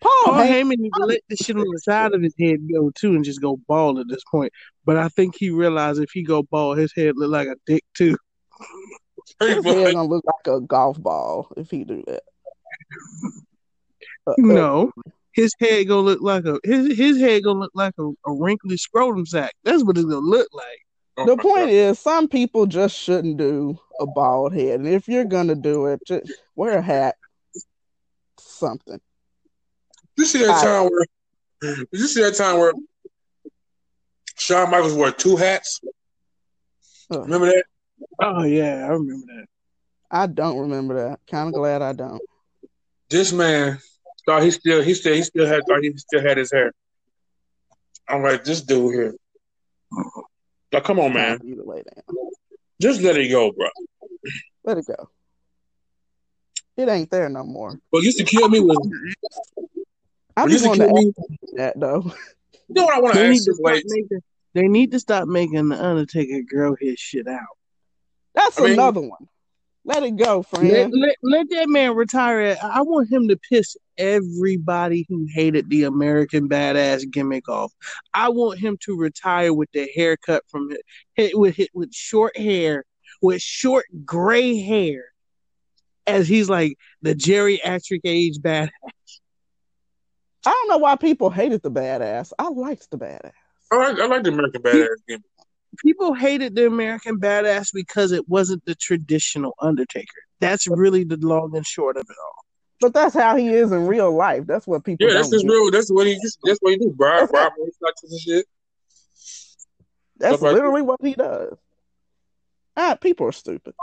Speaker 2: Paul,
Speaker 3: Paul
Speaker 2: Heyman,
Speaker 3: Heyman to let the shit on the side of his head go too, and just go bald at this point. But I think he realized if he go bald, his head look like a dick too.
Speaker 1: Pretty
Speaker 2: his head gonna look like a golf ball if he do that. Uh, uh,
Speaker 3: No, his head gonna look like a his his head gonna look like a, a wrinkly scrotum sack. That's what it's gonna look like.
Speaker 1: Oh
Speaker 2: the point
Speaker 1: God.
Speaker 2: is, some people just shouldn't do a bald head, and if you're gonna do it, just wear a hat, something.
Speaker 1: Did you see that
Speaker 2: I-
Speaker 1: time where? Did you see that time where Shawn Michaels wore two hats?
Speaker 2: Ugh.
Speaker 1: Remember that?
Speaker 3: Oh yeah, I remember that.
Speaker 2: I don't remember that. Kind of glad I don't.
Speaker 1: This man thought he still he still he still had thought he still had his hair. I'm like, this dude here. Like, come on, man.
Speaker 2: Time for lay down.
Speaker 1: Just let it go, bro.
Speaker 2: Let it go. It ain't there no more.
Speaker 1: What used to kill me was
Speaker 2: I
Speaker 1: what
Speaker 2: just
Speaker 1: used to
Speaker 2: wanted
Speaker 1: kill
Speaker 2: to
Speaker 1: me.
Speaker 2: ask that though.
Speaker 1: You know what I want to
Speaker 3: They need
Speaker 1: ask
Speaker 3: to stop
Speaker 1: Like,
Speaker 3: making. They need to stop making the Undertaker grow his shit out.
Speaker 2: That's
Speaker 1: I mean-
Speaker 2: another one. Let it go, friend.
Speaker 3: let, let that man retire. I want him to piss everybody who hated the American Badass gimmick off. I want him to retire with the haircut from with hit with short hair, with short gray hair, as he's like the geriatric age badass.
Speaker 2: I don't know why people hated the badass. I liked the badass.
Speaker 1: I like I like the American Badass game.
Speaker 3: People hated the American Badass because it wasn't the traditional Undertaker. That's really the long and short of it all.
Speaker 2: But that's how he is in real life. That's what people
Speaker 1: Yeah, that's
Speaker 2: don't
Speaker 1: his real. That's what he. That's what he do. Bribe,
Speaker 2: That's
Speaker 1: bribe motorcycles and shit.
Speaker 2: That's
Speaker 1: Stuff like
Speaker 2: literally what he does. Ah, people are stupid.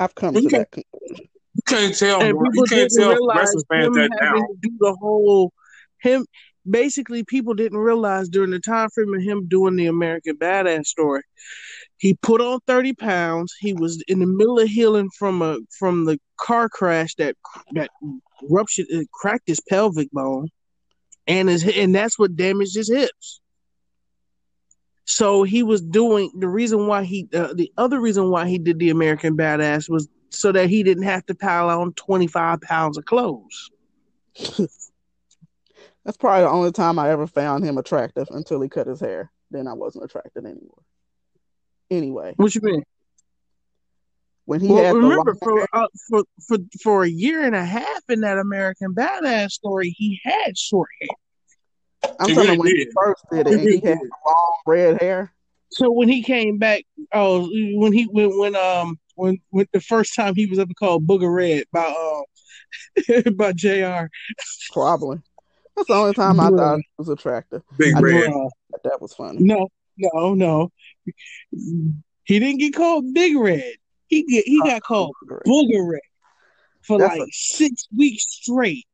Speaker 2: I've come
Speaker 1: You
Speaker 2: to that conclusion.
Speaker 1: You can't tell.
Speaker 3: and
Speaker 1: bro. You can't tell wrestling fans
Speaker 3: him
Speaker 1: that
Speaker 3: having
Speaker 1: now.
Speaker 3: to do the whole him basically people didn't realize during the time frame of him doing the American Badass story, he put on thirty pounds. He was in the middle of healing from a from the car crash that that ruptured it cracked his pelvic bone, and his and that's what damaged his hips. So he was doing the reason why he uh, the other reason why he did the American Badass was so that he didn't have to pile on 25 pounds of clothes. *laughs*
Speaker 2: That's probably the only time I ever found him attractive until he cut his hair. Then I wasn't attracted anymore. Anyway,
Speaker 3: What you mean?
Speaker 2: when he
Speaker 3: well,
Speaker 2: had
Speaker 3: remember
Speaker 2: the
Speaker 3: for, uh, for for for a year and a half in that American Badass story, he had short hair.
Speaker 2: I'm
Speaker 1: He
Speaker 2: talking
Speaker 1: really
Speaker 2: about when he first did it,
Speaker 1: He
Speaker 2: and he had long red hair.
Speaker 3: So when he came back, oh, when he when when um when when the first time he was ever called Booger Red by um *laughs* by JR.
Speaker 2: Probably. That's the only time I thought he was attractive.
Speaker 1: Big
Speaker 2: I
Speaker 1: red.
Speaker 3: Bruh.
Speaker 2: That was funny.
Speaker 3: No, no, no. He didn't get called Big Red. He get he got uh, called Booger Red for
Speaker 2: That's
Speaker 3: like
Speaker 2: a-
Speaker 3: six weeks straight.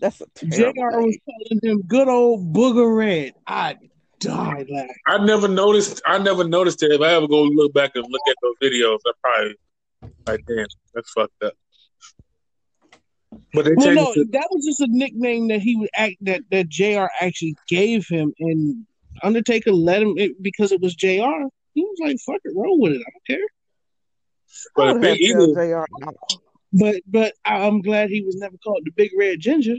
Speaker 2: That's a
Speaker 3: JR was
Speaker 2: name.
Speaker 3: calling him good old Booger Red. I died laughing.
Speaker 1: I never noticed. I never noticed it. If I ever go look back and look at those videos, I probably like, damn, that's fucked up. But they
Speaker 3: Well, no,
Speaker 1: it. to-
Speaker 3: that was just a nickname that he would act that that JR. actually gave him, and Undertaker let him it, because it was JR. He was like, "Fuck it, roll with it. I don't care."
Speaker 2: I
Speaker 1: But
Speaker 2: would
Speaker 1: Big Eagle,
Speaker 2: JR.
Speaker 3: But but I- I'm glad he was never called the Big Red Ginger.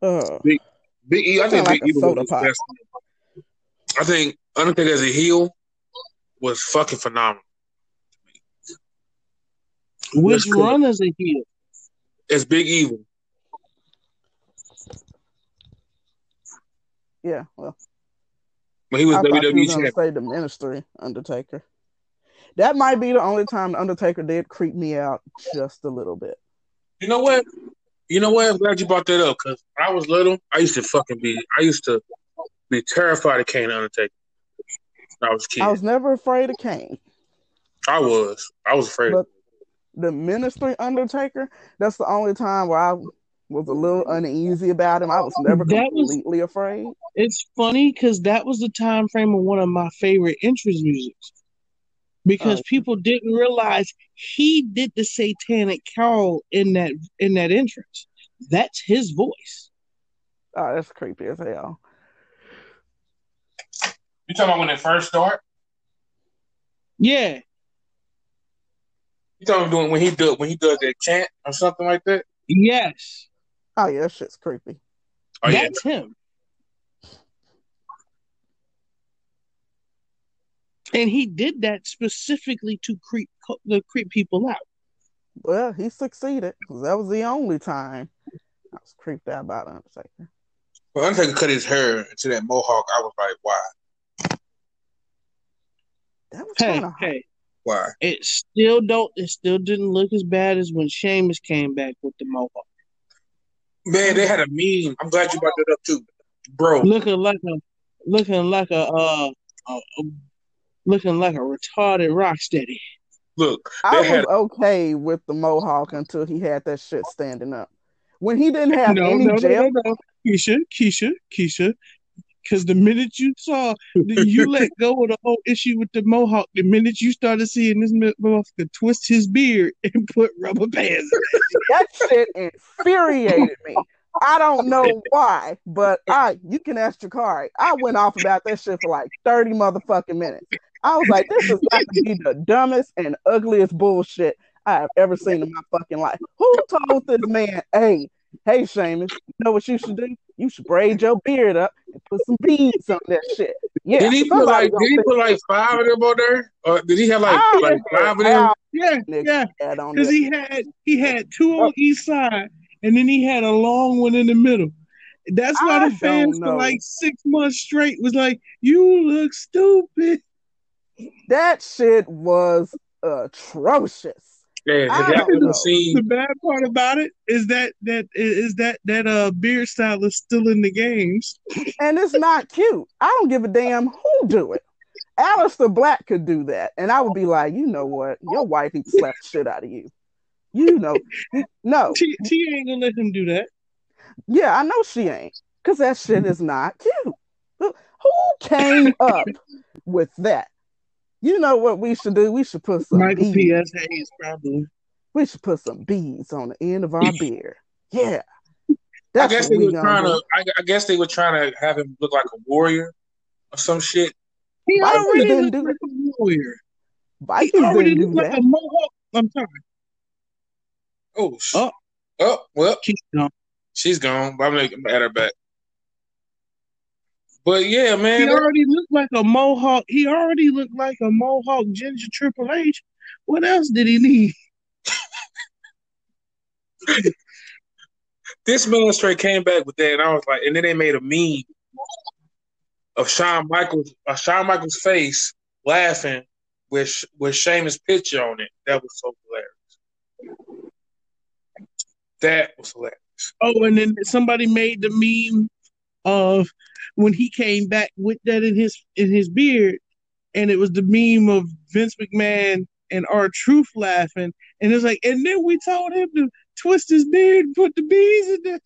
Speaker 2: Uh,
Speaker 1: Big E, I think
Speaker 2: like
Speaker 1: Big
Speaker 2: a
Speaker 1: Eagle
Speaker 2: soda
Speaker 1: was
Speaker 2: pop.
Speaker 1: best. I think Undertaker as a heel was fucking phenomenal.
Speaker 3: Which
Speaker 1: cool.
Speaker 3: run as a heel?
Speaker 1: As Big Evil,
Speaker 2: yeah. Well,
Speaker 1: when he was
Speaker 2: I
Speaker 1: WWE
Speaker 2: going to
Speaker 1: champion.
Speaker 2: say the Ministry Undertaker. That might be the only time the Undertaker did creep me out just a little bit.
Speaker 1: You know what? You know what? I'm glad you brought that up because when I was little, I used to fucking be. I used to be terrified of Kane Undertaker. I was a kid.
Speaker 2: I was never afraid of Kane.
Speaker 1: I was. I was afraid.
Speaker 2: But the Ministry Undertaker, that's the only time where I was a little uneasy about him. I was never
Speaker 3: That was-
Speaker 2: completely afraid.
Speaker 3: It's funny because that was the time frame of one of my favorite entrance musics. Because
Speaker 2: Oh.
Speaker 3: people didn't realize he did the satanic call in that in that entrance. That's his voice.
Speaker 2: Oh, that's creepy as hell.
Speaker 1: You talking about when it first started?
Speaker 3: Yeah,
Speaker 1: You talking about doing when he do when he does that chant or something like that?
Speaker 3: yes,
Speaker 2: Oh yeah, that shit's creepy.
Speaker 1: Oh yeah,
Speaker 3: that's him. And he did that specifically to creep to creep people out.
Speaker 2: Well, he succeeded 'cause that was the only time I was creeped out by the Undertaker.
Speaker 1: when Undertaker cut his hair into that mohawk, I was like, why?
Speaker 2: That was
Speaker 3: Hey,
Speaker 2: kind of
Speaker 3: hey,
Speaker 1: Why?
Speaker 3: it still don't. It still didn't look as bad as when Sheamus came back with the mohawk.
Speaker 1: Man, they had a meme. I'm glad you brought that up too, bro.
Speaker 3: looking like a looking like a uh a, a- looking like a retarded rock steady.
Speaker 1: Look,
Speaker 2: I
Speaker 1: they had
Speaker 2: was okay with the mohawk until he had that shit standing up. when he didn't have
Speaker 3: no,
Speaker 2: any
Speaker 3: no, no,
Speaker 2: jail.
Speaker 3: no, no, Keisha, Keisha, Keisha. Because the minute you saw, you *laughs* let go of the whole issue with the mohawk. The minute you started seeing this motherfucker twist his beard *laughs* and put rubber bands, *laughs*
Speaker 2: that shit infuriated me. I don't know why, but I you can ask Jakari. I went off about that shit for like 30 motherfucking minutes. I was like, this is got to be the dumbest and ugliest bullshit I have ever seen in my fucking life. Who told this man, hey, hey, Sheamus, you know what you should do? You should braid your beard up and put some beads on that shit. Yeah.
Speaker 1: Did he put like did he put like five of them on there? Or did he have like, oh, like five of them?
Speaker 3: Yeah, yeah. Because he had he had two on oh. each side, and then he had a long one in the middle. That's why I the fans for like six months straight was like, "You look stupid."
Speaker 2: That shit was atrocious.
Speaker 1: Yeah,
Speaker 3: the bad part about it is that that is that that uh beard style is still in the games,
Speaker 2: and it's not cute. I don't give a damn who do it. Aleister Black could do that, and I would be like, you know what, your wife needs to slap the shit out of you. You know, no,
Speaker 3: she, she ain't gonna let him do that.
Speaker 2: Yeah, I know she ain't, cause that shit is not cute. Who came up with that? You know what we should do? We should put some
Speaker 3: Michael P.S. Hayes, probably.
Speaker 2: We should put some beads on the end of our beard. Yeah.
Speaker 1: I guess they were trying to. I, I, guess they were trying to have him look like a warrior or some shit.
Speaker 3: He Vikings already didn't do like a warrior. Vikings he already didn't do like that. a mohawk. I'm sorry.
Speaker 1: Oh, oh, oh well, she's gone. She's gone. But I'm gonna add her back. But yeah, man,
Speaker 3: he already looked like a mohawk. He already looked like a mohawk ginger Triple H. What else did he need? *laughs*
Speaker 1: this man straight came back with that, and I was like, and then they made a meme of Shawn Michaels, uh, Shawn Michaels' face laughing with with Sheamus' picture on it. That was so hilarious. That was hilarious.
Speaker 3: Oh, and then somebody made the meme of when he came back with that in his in his beard, and it was the meme of Vince McMahon and R-Truth laughing, and it's like, and then we told him to twist his beard and put the bees in
Speaker 1: there.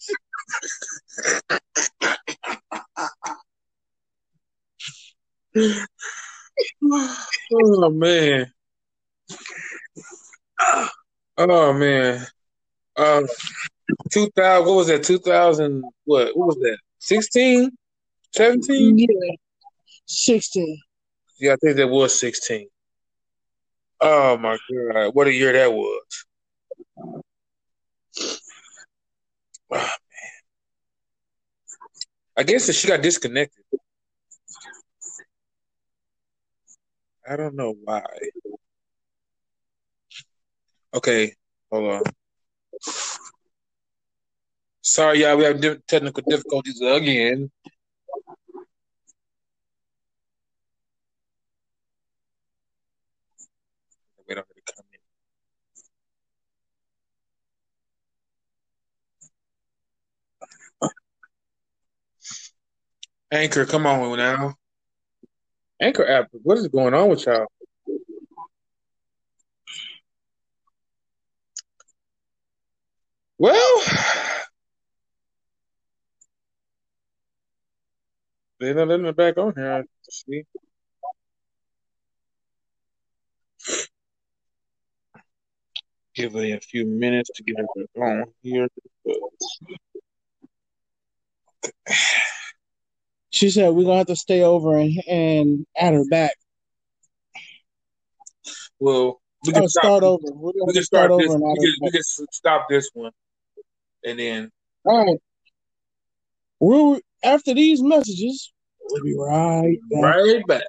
Speaker 1: *laughs* oh man. Oh man. Um, two thousand. What was that? Two thousand. What? What was that? Sixteen. 17?
Speaker 3: Yeah. 16.
Speaker 1: Yeah, I think that was 16. Oh my god, what a year that was. Oh man. I guess that she got disconnected. I don't know why. Okay, hold on. Sorry, y'all, we have technical difficulties again. wait on to come in. Anchor, come on now. Anchor app, what is going on with y'all? Well, they're not letting me back on here. See. give it a few minutes to get it on here.
Speaker 3: She said we're gonna have to stay over and, and add her back.
Speaker 1: Well, we can oh, stop,
Speaker 3: start over. We're we can start, start
Speaker 1: this, over. we, can, we can stop this one, and then.
Speaker 3: All right. We'll after these messages. We'll be right back.
Speaker 1: Right back.